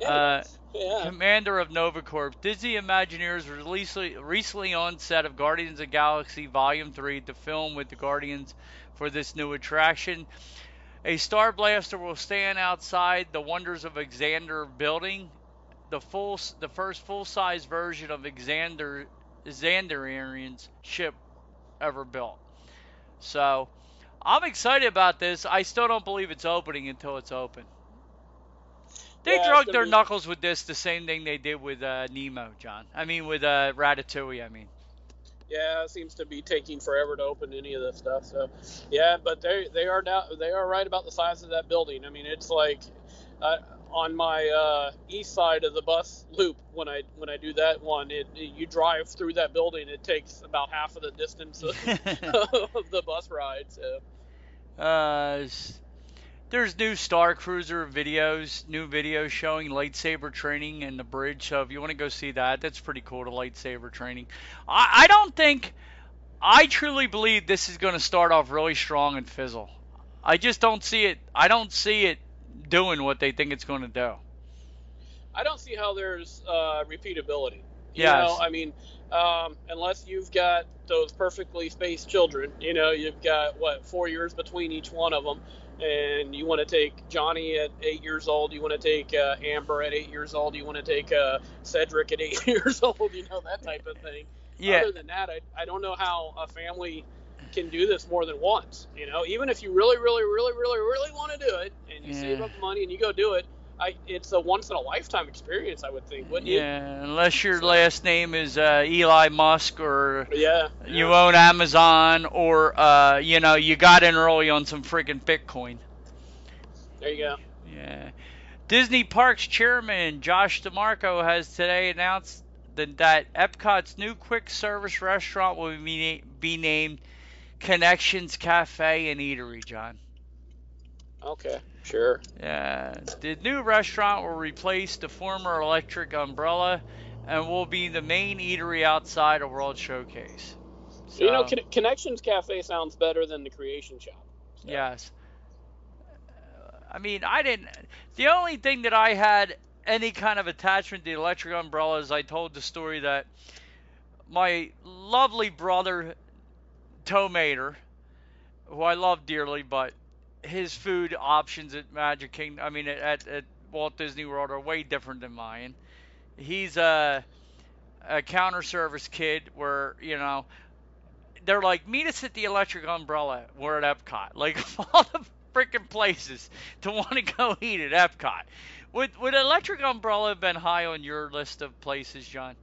[SPEAKER 1] uh,
[SPEAKER 2] yeah.
[SPEAKER 1] commander of Nova Corps. Disney Imagineers recently, recently on set of Guardians of Galaxy Volume 3 the film with the Guardians for this new attraction. A Star Blaster will stand outside the Wonders of Exander building the full the first full size version of Xander Xandarian's ship ever built. So I'm excited about this. I still don't believe it's opening until it's open. They
[SPEAKER 2] yeah,
[SPEAKER 1] drug their
[SPEAKER 2] be...
[SPEAKER 1] knuckles with this the same thing they did with uh, Nemo, John. I mean with uh, Ratatouille. I mean.
[SPEAKER 2] Yeah, it seems to be taking forever to open any of this stuff. So, yeah, but they they are down, they are right about the size of that building. I mean, it's like. Uh, on my uh, east side of the bus loop when I when I do that one. It, it, you drive through that building, it takes about half of the distance of, of the bus ride. So.
[SPEAKER 1] Uh, there's new Star Cruiser videos, new videos showing lightsaber training in the bridge. So if you want to go see that, that's pretty cool. The lightsaber training. I, I don't think. I truly believe this is going to start off really strong and fizzle. I just don't see it. I don't see it doing what they think it's going to do.
[SPEAKER 2] I don't see how there's uh, repeatability. You
[SPEAKER 1] yes.
[SPEAKER 2] know, I mean, um, unless you've got those perfectly spaced children, you know, you've got what four years between each one of them, and you want to take Johnny at eight years old, you want to take uh, Amber at eight years old, you want to take uh, Cedric at eight years old, you know that type of thing.
[SPEAKER 1] Yeah.
[SPEAKER 2] Other than that, I, I don't know how a family can do this more than once. You know, even if you really, really, really, really, really want to do it, and you save up money and you go do it, I it's a once in a lifetime experience. I would think, wouldn't you?
[SPEAKER 1] Yeah, unless your last name is uh, Eli Musk or
[SPEAKER 2] Yeah.
[SPEAKER 1] you
[SPEAKER 2] yeah.
[SPEAKER 1] own Amazon or uh, you know you got in early on some friggin' Bitcoin.
[SPEAKER 2] There you go.
[SPEAKER 1] Yeah. Disney Parks chairman Josh D'Amaro has today announced that, that Epcot's new quick service restaurant will be, be named Connections Cafe and Eatery, John.
[SPEAKER 2] Okay. Sure.
[SPEAKER 1] Yeah. The new restaurant will replace the former Electric Umbrella and will be the main eatery outside of World Showcase.
[SPEAKER 2] you know, Con- Connections Cafe sounds better than the Creation Shop. So,
[SPEAKER 1] Yes. I mean, I didn't. The only thing that I had any kind of attachment to the electric umbrella is I told the story that my lovely brother, Tomater, who I love dearly, but his food options at Magic Kingdom, I mean, at, at Walt Disney World are way different than mine. He's a, a counter service kid where, you know, they're like, meet us at the Electric Umbrella. We're at Epcot. Like all the freaking places to want to go eat at Epcot. Would would Electric Umbrella have been high on your list of places, John?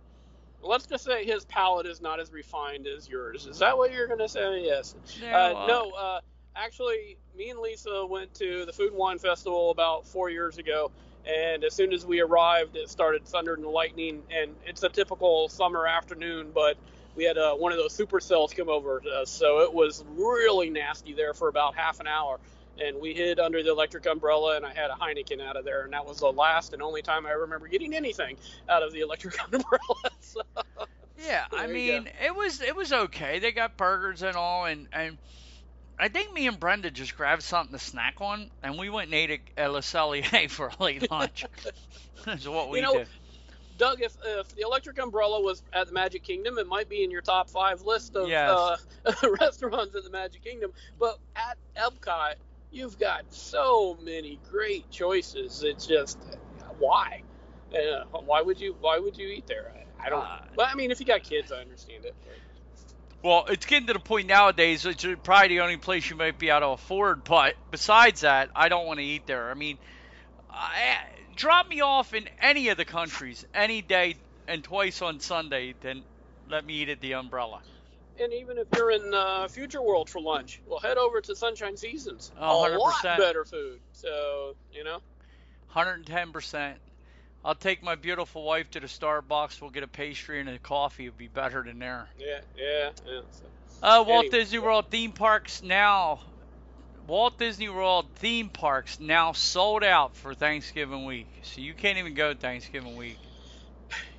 [SPEAKER 2] Let's just say his palate is not as refined as yours. Is that what you're going to say? Yes. Uh, no, uh, actually, me and Lisa went to the Food and Wine Festival about four years ago, and as soon as we arrived, it started thunder and lightning, and it's a typical summer afternoon, but we had uh, one of those supercells come over to us, so it was really nasty there for about half an hour. And we hid under the electric umbrella, and I had a Heineken out of there, and that was the last and only time I remember getting anything out of the electric umbrella. so,
[SPEAKER 1] Yeah, I
[SPEAKER 2] There you go.
[SPEAKER 1] mean, it was it was okay. They got burgers and all, and and I think me and Brenda just grabbed something to snack on, and we went and ate at La Cellier for a late lunch. That's what we
[SPEAKER 2] You know,
[SPEAKER 1] did.
[SPEAKER 2] Doug, if, if the Electric Umbrella was at the Magic Kingdom, it might be in your top five list of
[SPEAKER 1] Yes.
[SPEAKER 2] uh, restaurants at the Magic Kingdom. But at Epcot, you've got so many great choices. It's just why? Uh, why would you? Why would you eat there? I, I don't.
[SPEAKER 1] Uh,
[SPEAKER 2] well, I mean, if you got kids, I understand it.
[SPEAKER 1] Well, it's getting to the point nowadays. It's probably the only place you might be able to afford. But besides that, I don't want to eat there. I mean, I, drop me off in any of the countries any day and twice on Sunday, then let me eat at the Umbrella.
[SPEAKER 2] And even if you're in uh, Future World for lunch, well, head over to Sunshine Seasons.
[SPEAKER 1] Oh,
[SPEAKER 2] a lot
[SPEAKER 1] 100%.
[SPEAKER 2] better food. So you know.
[SPEAKER 1] 110%. I'll take my beautiful wife to the Starbucks. We'll get a pastry and a coffee. It'd be better than there.
[SPEAKER 2] Yeah, yeah, yeah. So.
[SPEAKER 1] Uh, Walt
[SPEAKER 2] Anyway.
[SPEAKER 1] Disney World theme parks now. Walt Disney World theme parks now sold out for Thanksgiving week. So you can't even go Thanksgiving week.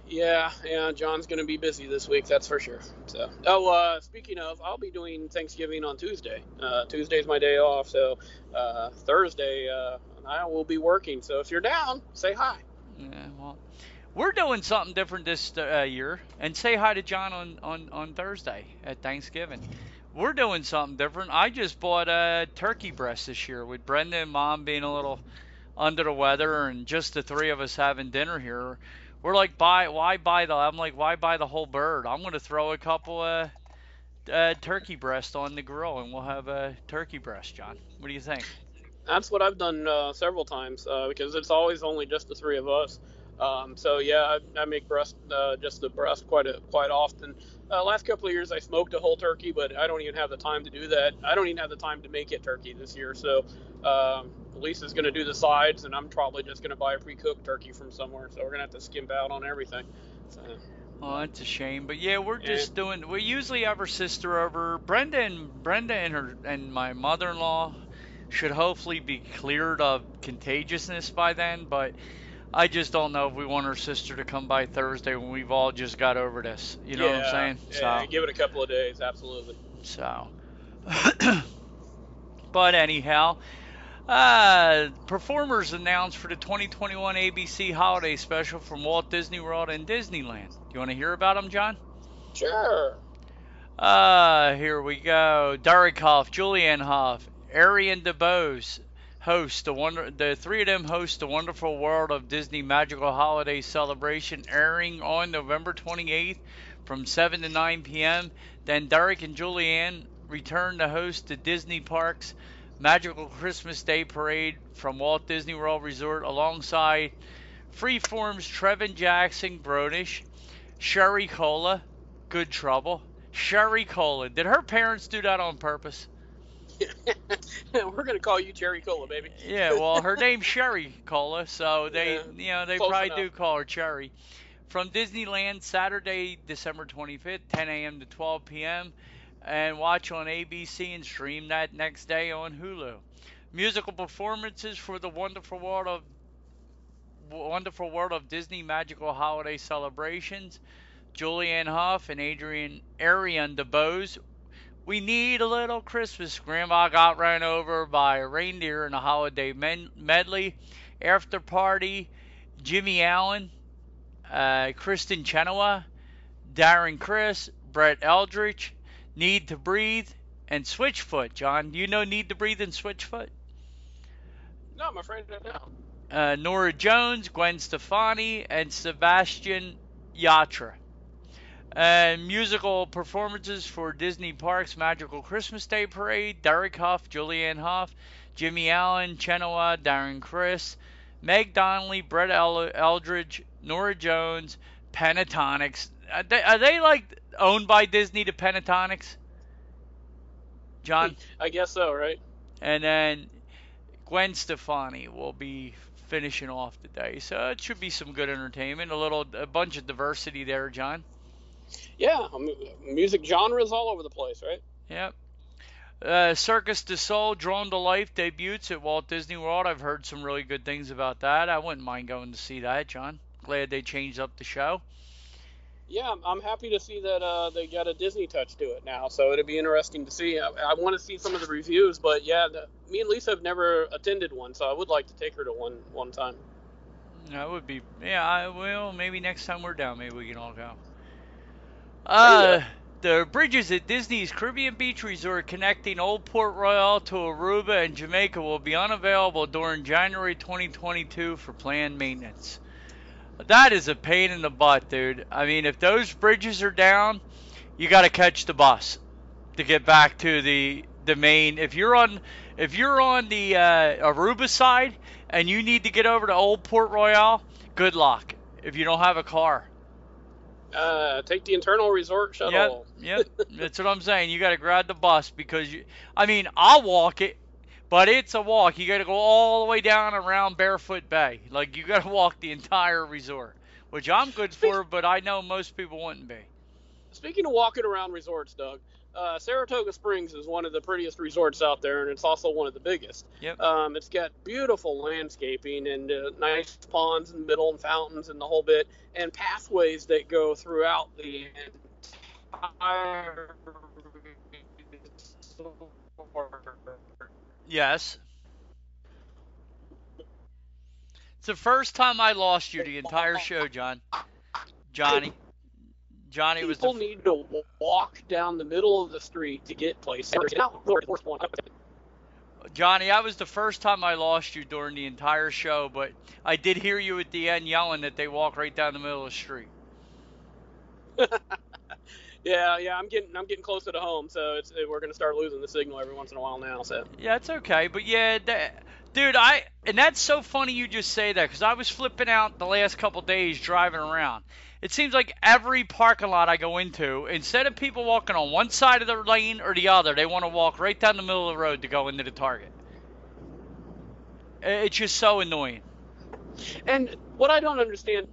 [SPEAKER 2] Yeah, yeah, John's gonna be busy this week, that's for sure. So, oh, uh, speaking of, I'll be doing Thanksgiving on Tuesday. Uh, Tuesday's my day off, so uh, Thursday uh, I will be working. So if you're down, say hi.
[SPEAKER 1] Yeah, well, we're doing something different this uh, year. And say hi to John on, on, on Thursday at Thanksgiving. We're doing something different. I just bought a turkey breast this year with Brenda and Mom being a little under the weather and just the three of us having dinner here. We're like, buy why buy the? I'm like, why buy the whole bird? I'm gonna throw a couple uh, uh, turkey breast on the grill and we'll have a turkey breast, John. What do you think?
[SPEAKER 2] That's what I've done uh, several times uh, because it's always only just the three of us. Um, so yeah, I, I make breast uh, just the breast quite a, quite often. Uh, last couple of years I smoked a whole turkey, but I don't even have the time to do that. I don't even have the time to make it turkey this year. So um, Lisa's going to do the sides, and I'm probably just going to buy a pre-cooked turkey from somewhere. So we're going to have to skimp out on everything. So,
[SPEAKER 1] Oh, that's a shame. But yeah, we're
[SPEAKER 2] Yeah.
[SPEAKER 1] just doing. We usually have our sister over. Brenda and Brenda and her and my mother-in-law should hopefully be cleared of contagiousness by then. But I just don't know if we want her sister to come by Thursday when we've all just got over this. You know
[SPEAKER 2] yeah,
[SPEAKER 1] what I'm saying?
[SPEAKER 2] Yeah, give it a couple of days, absolutely.
[SPEAKER 1] So, so. but anyhow, uh, performers announced for the 2021 ABC Holiday Special from Walt Disney World and Disneyland. Do you want to hear about them, John?
[SPEAKER 2] Sure.
[SPEAKER 1] Uh, here we go. Derek Hough, Julianne Hough, Ariana DeBose host the wonder the three of them host the wonderful world of Disney magical holiday celebration airing on November 28th from 7 to 9 p.m. Then Derek and Julianne return to host the Disney Parks Magical Christmas Day Parade from Walt Disney World Resort alongside Freeform's Trevin Jackson Grown-ish, Sherry Cola, Good Trouble. Sherry Cola. Did her parents do that on purpose?
[SPEAKER 2] We're gonna call you Cherry Cola, baby.
[SPEAKER 1] Yeah, well, her name's Sherry Cola, so they,
[SPEAKER 2] Yeah,
[SPEAKER 1] you know, they probably
[SPEAKER 2] enough.
[SPEAKER 1] do call her Cherry. From Disneyland, Saturday, December 25th, 10 a.m. to 12 p.m., and watch on ABC and stream that next day on Hulu. Musical performances for the wonderful world of wonderful world of Disney magical holiday celebrations. Julianne Hough and Adrian Arian DeBose we need a little Christmas. Grandma got run over by a reindeer in a holiday men- medley. After party, Jimmy Allen, uh, Kristin Chenoweth, Darren Criss, Brett Eldredge, Need to Breathe, and Switchfoot. John, do you know Need to Breathe and Switchfoot?
[SPEAKER 2] No, I'm afraid I don't.
[SPEAKER 1] Uh, Norah Jones, Gwen Stefani, and Sebastian Yatra. And musical performances for Disney Parks Magical Christmas Day Parade, Derek Hough, Julianne Hough, Jimmy Allen, Chenoweth, Darren Criss, Meg Donnelly, Brett El- Eldredge, Norah Jones, Pentatonix. Are they, are they like owned by Disney, the Pentatonix? John?
[SPEAKER 2] I guess so, right?
[SPEAKER 1] And then Gwen Stefani will be finishing off the day. So it should be some good entertainment. A little, a bunch of diversity there, John.
[SPEAKER 2] Yeah, music genres all over the place, right?
[SPEAKER 1] Yep. Uh, Cirque du Soleil Drawn to Life debuts at Walt Disney World. I've heard some really good things about that. I wouldn't mind going to see that, John. Glad they changed up the show.
[SPEAKER 2] Yeah, I'm- happy to see that uh, they got a Disney touch to it now. So it'll be interesting to see. I, I want to see some of the reviews, but yeah, the, me and Lisa have never attended one, so I would like to take her to one one time.
[SPEAKER 1] That would be, yeah, I will. Maybe next time we're down, maybe we can all go.
[SPEAKER 2] You
[SPEAKER 1] Uh, the bridges at Disney's Caribbean Beach Resort connecting Old Port Royal to Aruba and Jamaica will be unavailable during January 2022 for planned maintenance. That is a pain in the butt, dude. I mean, if those bridges are down, you got to catch the bus to get back to the the main. If you're on if you're on the uh, Aruba side and you need to get over to Old Port Royal, good luck. If you don't have a car,
[SPEAKER 2] Uh, take the internal resort shuttle.
[SPEAKER 1] Yep, yep. That's what I'm saying. You got to grab the bus because you. I mean, I'll walk it, but it's a walk. You got to go all the way down around Barefoot Bay. Like you got to walk the entire resort, which I'm good for, but I know most people wouldn't be.
[SPEAKER 2] Speaking of walking around resorts, Doug, uh, Saratoga Springs is one of the prettiest resorts out there, and it's also one of the biggest.
[SPEAKER 1] Yep.
[SPEAKER 2] Um, it's got beautiful landscaping and uh, nice ponds in the middle and fountains and the whole bit, and pathways that go throughout the entire resort.
[SPEAKER 1] Yes. It's the first time I lost you the entire show, John. Johnny. Johnny was the
[SPEAKER 2] People need to walk down the middle of the street to get places. Now, Lord, first one.
[SPEAKER 1] Johnny, that was the first time I lost you during the entire show, but I did hear you at the end yelling that they walk right down the middle of the street.
[SPEAKER 2] Yeah, yeah, I'm getting I'm getting closer to home, so it's we're gonna start losing the signal every once in a while now. So
[SPEAKER 1] Yeah, it's okay, but yeah, that, dude, I and that's so funny you just say that because I was flipping out the last couple days driving around. It seems like every parking lot I go into, instead of people walking on one side of the lane or the other, they want to walk right down the middle of the road to go into the Target. It's just so annoying.
[SPEAKER 2] And what I don't understand,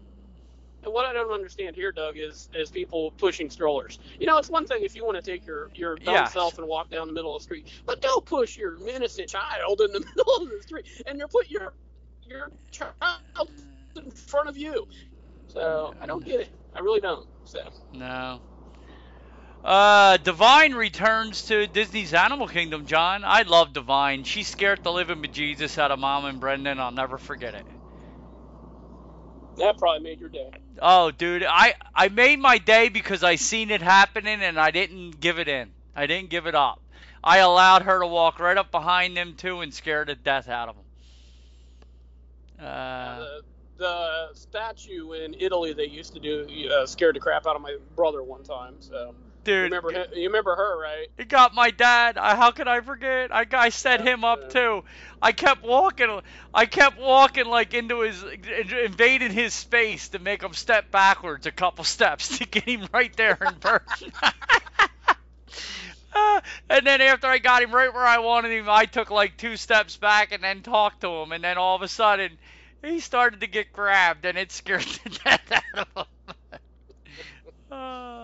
[SPEAKER 2] what I don't understand here, Doug, is is people pushing strollers. You know, it's one thing if you want to take your your dumb
[SPEAKER 1] Yes.
[SPEAKER 2] self and walk down the middle of the street, but don't push your innocent child in the middle of the street, and you're put your your child in front of you. So I don't get it. I really don't. So
[SPEAKER 1] No. Uh, Divine returns to Disney's Animal Kingdom, John. I love Divine. She scared the living bejesus out of Mom and Brendan. I'll never forget it.
[SPEAKER 2] That probably made your day.
[SPEAKER 1] Oh, dude, I I made my day because I seen it happening and I didn't give it in. I didn't give it up. I allowed her to walk right up behind them too and scared the death out of them. Uh,
[SPEAKER 2] the, the statue in Italy they used to do uh, scared the crap out of my brother one time. So
[SPEAKER 1] dude,
[SPEAKER 2] remember you remember her, right?
[SPEAKER 1] it got my dad. I, how could I forget? I, I set him up too. I kept walking. I kept walking like into his, invading his space to make him step backwards a couple steps to get him right there in person. Uh, and then after I got him right where I wanted him, I took like two steps back and then talked to him, and then all of a sudden he started to get grabbed, and it scared the death out of him. uh,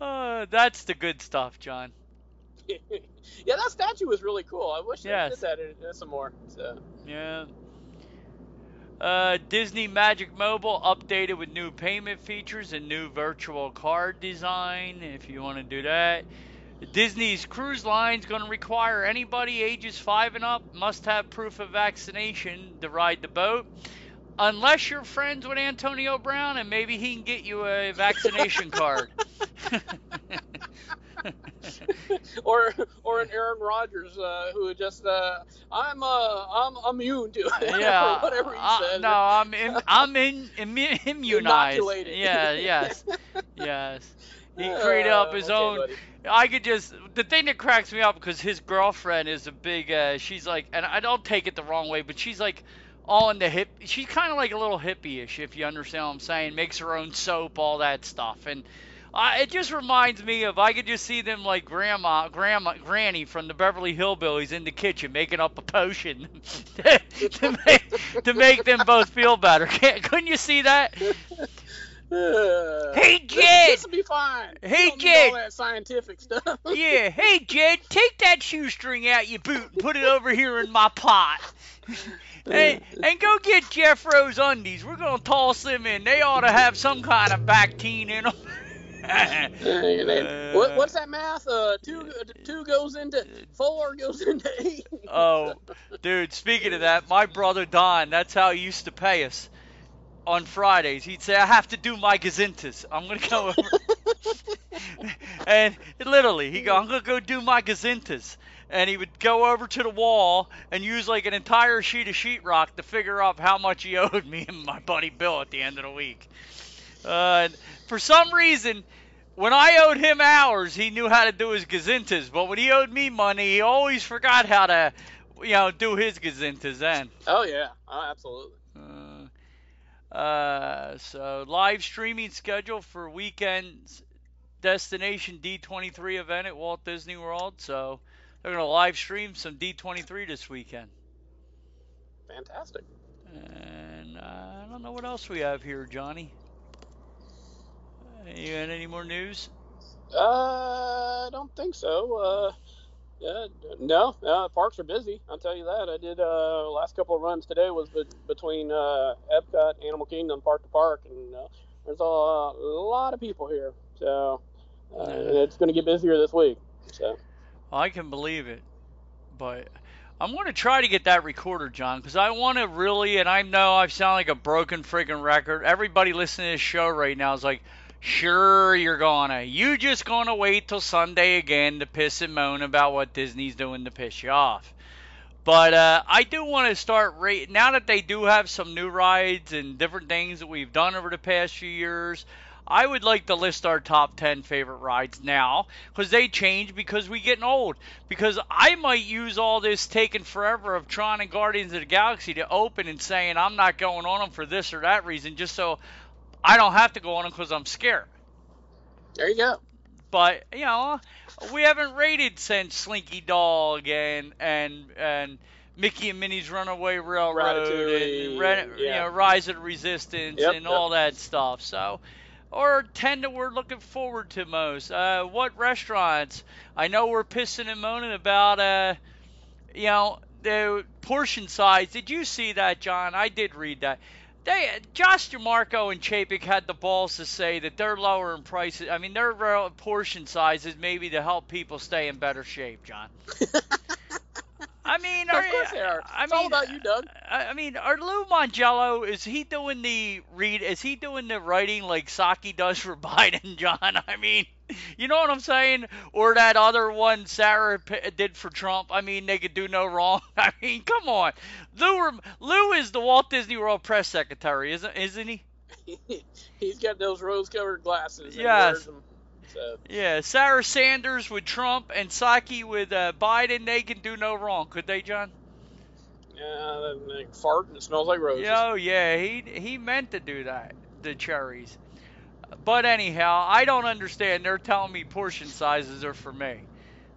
[SPEAKER 1] uh, that's the good stuff, John.
[SPEAKER 2] yeah, that statue was really cool. I wish
[SPEAKER 1] Yes.
[SPEAKER 2] they did that some more. So.
[SPEAKER 1] Yeah. Uh, Disney Magic Mobile updated with new payment features and new virtual card design. If you want to do that, Disney's cruise line's going to require anybody ages five and up must have proof of vaccination to ride the boat, unless you're friends with Antonio Brown and maybe he can get you a vaccination card.
[SPEAKER 2] or or an Aaron Rodgers uh, who just uh, I'm uh, I'm immune to it
[SPEAKER 1] yeah.
[SPEAKER 2] whatever he
[SPEAKER 1] uh,
[SPEAKER 2] said.
[SPEAKER 1] No, I'm in, I'm in, immu- immunized.
[SPEAKER 2] Inoculated.
[SPEAKER 1] Yeah, yes, yes. He created up his
[SPEAKER 2] Uh, okay,
[SPEAKER 1] own.
[SPEAKER 2] buddy.
[SPEAKER 1] I could just the thing that cracks me up because his girlfriend is a big. Uh, she's like, and I don't take it the wrong way, but she's like all in the hip. She's kind of like a little hippie-ish, if you understand what I'm saying. Makes her own soap, all that stuff, and. Uh, it just reminds me of I could just see them like grandma, grandma, granny from the Beverly Hillbillies in the kitchen making up a potion to, make, to make them both feel better. Can't, couldn't you see that?
[SPEAKER 2] Uh,
[SPEAKER 1] Hey, Jed!
[SPEAKER 2] This will be fine.
[SPEAKER 1] Hey,
[SPEAKER 2] You don't need
[SPEAKER 1] Jed!
[SPEAKER 2] All that scientific stuff.
[SPEAKER 1] Yeah. Hey, Jed, take that shoestring out your boot and put it over here in my pot. and, and go get Jethro's undies. We're gonna toss them in. They ought to have some kind of Bactine in them.
[SPEAKER 2] what, what's that math? Uh, two two goes into four goes into eight.
[SPEAKER 1] Oh, dude, speaking of that, my brother Don, that's how he used to pay us on Fridays. He'd say, I have to do my gazintas. I'm going to go over. and literally, he'd go, I'm going to go do my gazintas. And he would go over to the wall and use like an entire sheet of sheetrock to figure out how much he owed me and my buddy Bill at the end of the week. Uh, for some reason, when I owed him hours, he knew how to do his gazintas. But when he owed me money, he always forgot how to, you know, do his gazintas then.
[SPEAKER 2] Oh yeah, oh, absolutely.
[SPEAKER 1] Uh, uh, so live streaming schedule for weekend's destination D23 event at Walt Disney World. So they're gonna live stream some D23 this weekend.
[SPEAKER 2] Fantastic.
[SPEAKER 1] And uh, I don't know what else we have here, Johnny. Uh, You got any more news?
[SPEAKER 2] Uh, I don't think so. Uh, yeah, no, uh, parks are busy. I'll tell you that. I did uh, last couple of runs today was be- between uh, Epcot, Animal Kingdom, Park to Park, and uh, there's a, lot of people here. So uh, it's going to get busier this week. So
[SPEAKER 1] I can believe it, but I'm going to try to get that recorder, John, because I want to really, and I know I sound like a broken freaking record. Everybody listening to this show right now is like, sure, you're gonna. You just gonna wait till Sunday again to piss and moan about what Disney's doing to piss you off. But uh, I do want to start ra- now that they do have some new rides and different things that we've done over the past few years. I would like to list our top 10 favorite rides now because they change because we getting old. Because I might use all this taking forever of Tron and Guardians of the Galaxy to open and saying I'm not going on them for this or that reason just so I don't have to go on them because I'm scared.
[SPEAKER 2] there you go.
[SPEAKER 1] But you know, we haven't rated since Slinky Dog and and and Mickey and Minnie's Runaway Railroad
[SPEAKER 2] Ratatouille,
[SPEAKER 1] and Re- you know Rise of the Resistance
[SPEAKER 2] Yep,
[SPEAKER 1] and
[SPEAKER 2] yep.
[SPEAKER 1] all that stuff. So, or ten that we're looking forward to most. Uh, what restaurants? I know we're pissing and moaning about. Uh, you know the portion size. Did you see that, John? I did read that. They, Josh D'Amaro and Chapek had the balls to say that they're lowering prices. I mean, their portion sizes maybe to help people stay in better shape, John. I mean,
[SPEAKER 2] Of course they are.
[SPEAKER 1] I
[SPEAKER 2] It's
[SPEAKER 1] mean,
[SPEAKER 2] all about you, Doug.
[SPEAKER 1] I, I mean, are Lou Mongello is he doing the read? Is he doing the writing like Psaki does for Biden, John? I mean, You know what I'm saying? Or that other one Sarah did for Trump. I mean, they could do no wrong. I mean, come on. Lou, Lou is the Walt Disney World press secretary, isn't isn't he?
[SPEAKER 2] He's got those rose-colored glasses.
[SPEAKER 1] Yes. So. Yeah, Sarah Sanders with Trump and Psaki with uh, Biden, they can do no wrong, could they, John?
[SPEAKER 2] Yeah, they fart and it smells like roses.
[SPEAKER 1] Oh yeah, he he meant to do that. The cherries. But anyhow, I don't understand. They're telling me portion sizes are for me.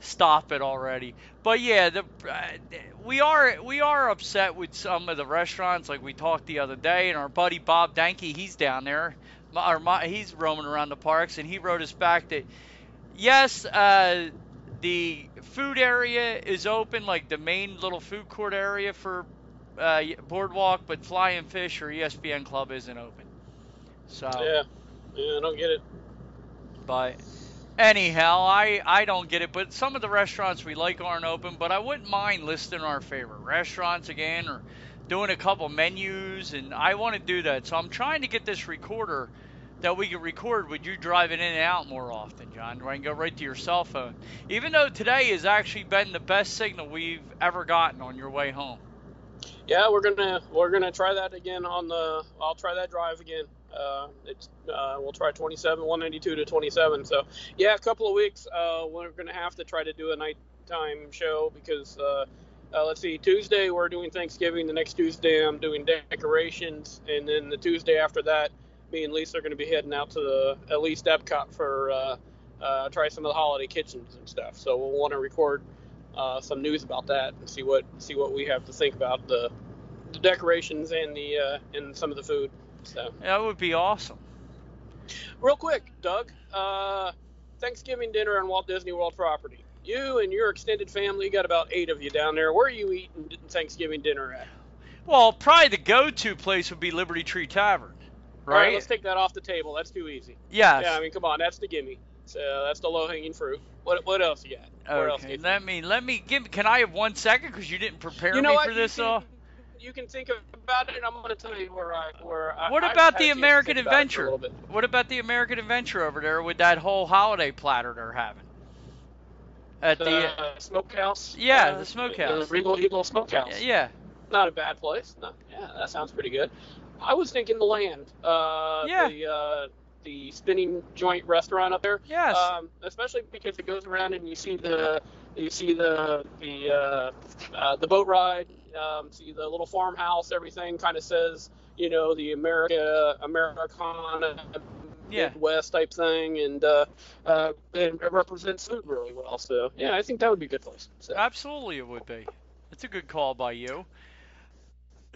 [SPEAKER 1] Stop it already. But yeah, the uh, we are we are upset with some of the restaurants. Like we talked the other day, and our buddy Bob Danke, he's down there, or my, he's roaming around the parks, and he wrote us back that yes, uh, the food area is open, like the main little food court area for uh, Boardwalk, but Flying Fish or ESPN Club isn't open. So
[SPEAKER 2] yeah, yeah, I don't get it.
[SPEAKER 1] But anyhow, I I don't get it. But some of the restaurants we like aren't open. But I wouldn't mind listing our favorite restaurants again or doing a couple menus, and I want to do that. So I'm trying to get this recorder that we can record with you driving in and out more often, John. Where I can go right to your cell phone. Even though today has actually been the best signal we've ever gotten on your way home.
[SPEAKER 2] Yeah, we're gonna we're gonna try that again on the. I'll try that drive again. Uh, it's uh, we'll try 27, 192 to 27. So yeah, a couple of weeks. Uh, we're gonna have to try to do a nighttime show because uh, uh, let's see, Tuesday we're doing Thanksgiving. The next Tuesday I'm doing decorations, and then the Tuesday after that, me and Lisa are gonna be heading out to the at least Epcot for uh, try some of the holiday kitchens and stuff. So we'll want to record. some news about that and see what see what we have to think about the, the decorations and the and some of the food. So
[SPEAKER 1] that would be awesome.
[SPEAKER 2] Real quick, Doug. Uh, Thanksgiving dinner on Walt Disney World property. You and your extended family got about eight of you down there. Where are you eating Thanksgiving dinner at?
[SPEAKER 1] Well, probably the go-to place would be Liberty Tree Tavern, right?
[SPEAKER 2] All right, let's take that off the table. That's too easy.
[SPEAKER 1] Yeah.
[SPEAKER 2] Yeah, I mean, come on, that's the gimme. So that's the low-hanging fruit. What what else you got?
[SPEAKER 1] Where
[SPEAKER 2] okay,
[SPEAKER 1] let me let me give. Can I have one second because you didn't prepare
[SPEAKER 2] you know
[SPEAKER 1] me
[SPEAKER 2] what?
[SPEAKER 1] for this?
[SPEAKER 2] You
[SPEAKER 1] all.
[SPEAKER 2] can, you can think about it, and I'm going to tell you where I where.
[SPEAKER 1] What
[SPEAKER 2] I,
[SPEAKER 1] about the
[SPEAKER 2] had a chance to
[SPEAKER 1] American
[SPEAKER 2] think about it for a
[SPEAKER 1] Adventure? What about the American Adventure over there with that whole holiday platter they're having? At the,
[SPEAKER 2] The uh, smokehouse.
[SPEAKER 1] Yeah,
[SPEAKER 2] uh,
[SPEAKER 1] the smokehouse.
[SPEAKER 2] The Regal Eagle Smokehouse.
[SPEAKER 1] yeah,
[SPEAKER 2] Not a bad place. No, yeah, that sounds pretty good. I was thinking the land. Uh,
[SPEAKER 1] Yeah.
[SPEAKER 2] The uh, the spinning joint restaurant up there.
[SPEAKER 1] yes,
[SPEAKER 2] Um, especially because it goes around and you see the you see the the uh, uh, the boat ride, um, see the little farmhouse. Everything kind of says you know the America Americana
[SPEAKER 1] Yeah.
[SPEAKER 2] Midwest type thing, and uh, uh, it represents food really well. So yeah, I think that would be a good place. So.
[SPEAKER 1] absolutely it would be. It's a good call by you.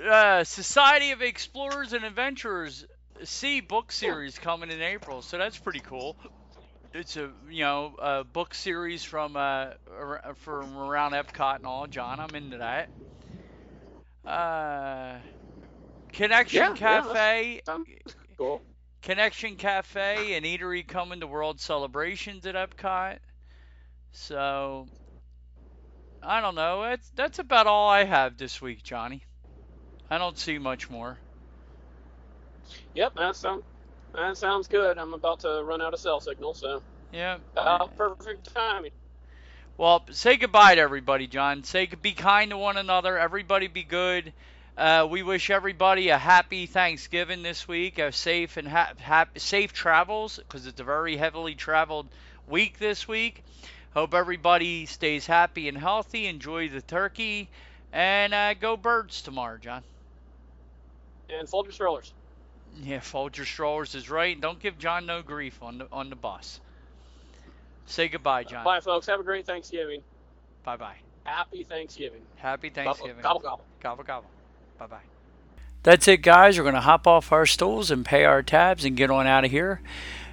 [SPEAKER 1] Uh, Society of Explorers and Adventurers C book series coming in April, so that's pretty cool. It's a you know a book series from uh from around Epcot and all. John, I'm into that. Uh, Connection
[SPEAKER 2] Yeah, yeah,
[SPEAKER 1] Cafe,
[SPEAKER 2] Sounds cool.
[SPEAKER 1] Connection Cafe and Eatery coming to World Celebrations at Epcot. So I don't know. That's that's about all I have this week, Johnny. I don't see much more.
[SPEAKER 2] Yep, that sounds that sounds good. I'm about to run out of cell signal, so
[SPEAKER 1] Yeah.
[SPEAKER 2] uh, perfect timing.
[SPEAKER 1] Well, say goodbye to everybody, John. Say be kind to one another. Everybody be good. Uh, we wish everybody a happy Thanksgiving this week, a safe and ha- safe travels because it's a very heavily traveled week this week. Hope everybody stays happy and healthy. Enjoy the turkey and uh, go birds tomorrow, John.
[SPEAKER 2] And fold your strollers.
[SPEAKER 1] Yeah, fold your strollers is right. Don't give John no grief on the on the bus. Say goodbye, John.
[SPEAKER 2] Bye, folks. Have a great Thanksgiving.
[SPEAKER 1] Bye bye.
[SPEAKER 2] Happy Thanksgiving.
[SPEAKER 1] Happy Thanksgiving.
[SPEAKER 2] Gobble, gobble.
[SPEAKER 1] Gobble gobble. Bye bye. That's it, guys. We're going to hop off our stools and pay our tabs and get on out of here.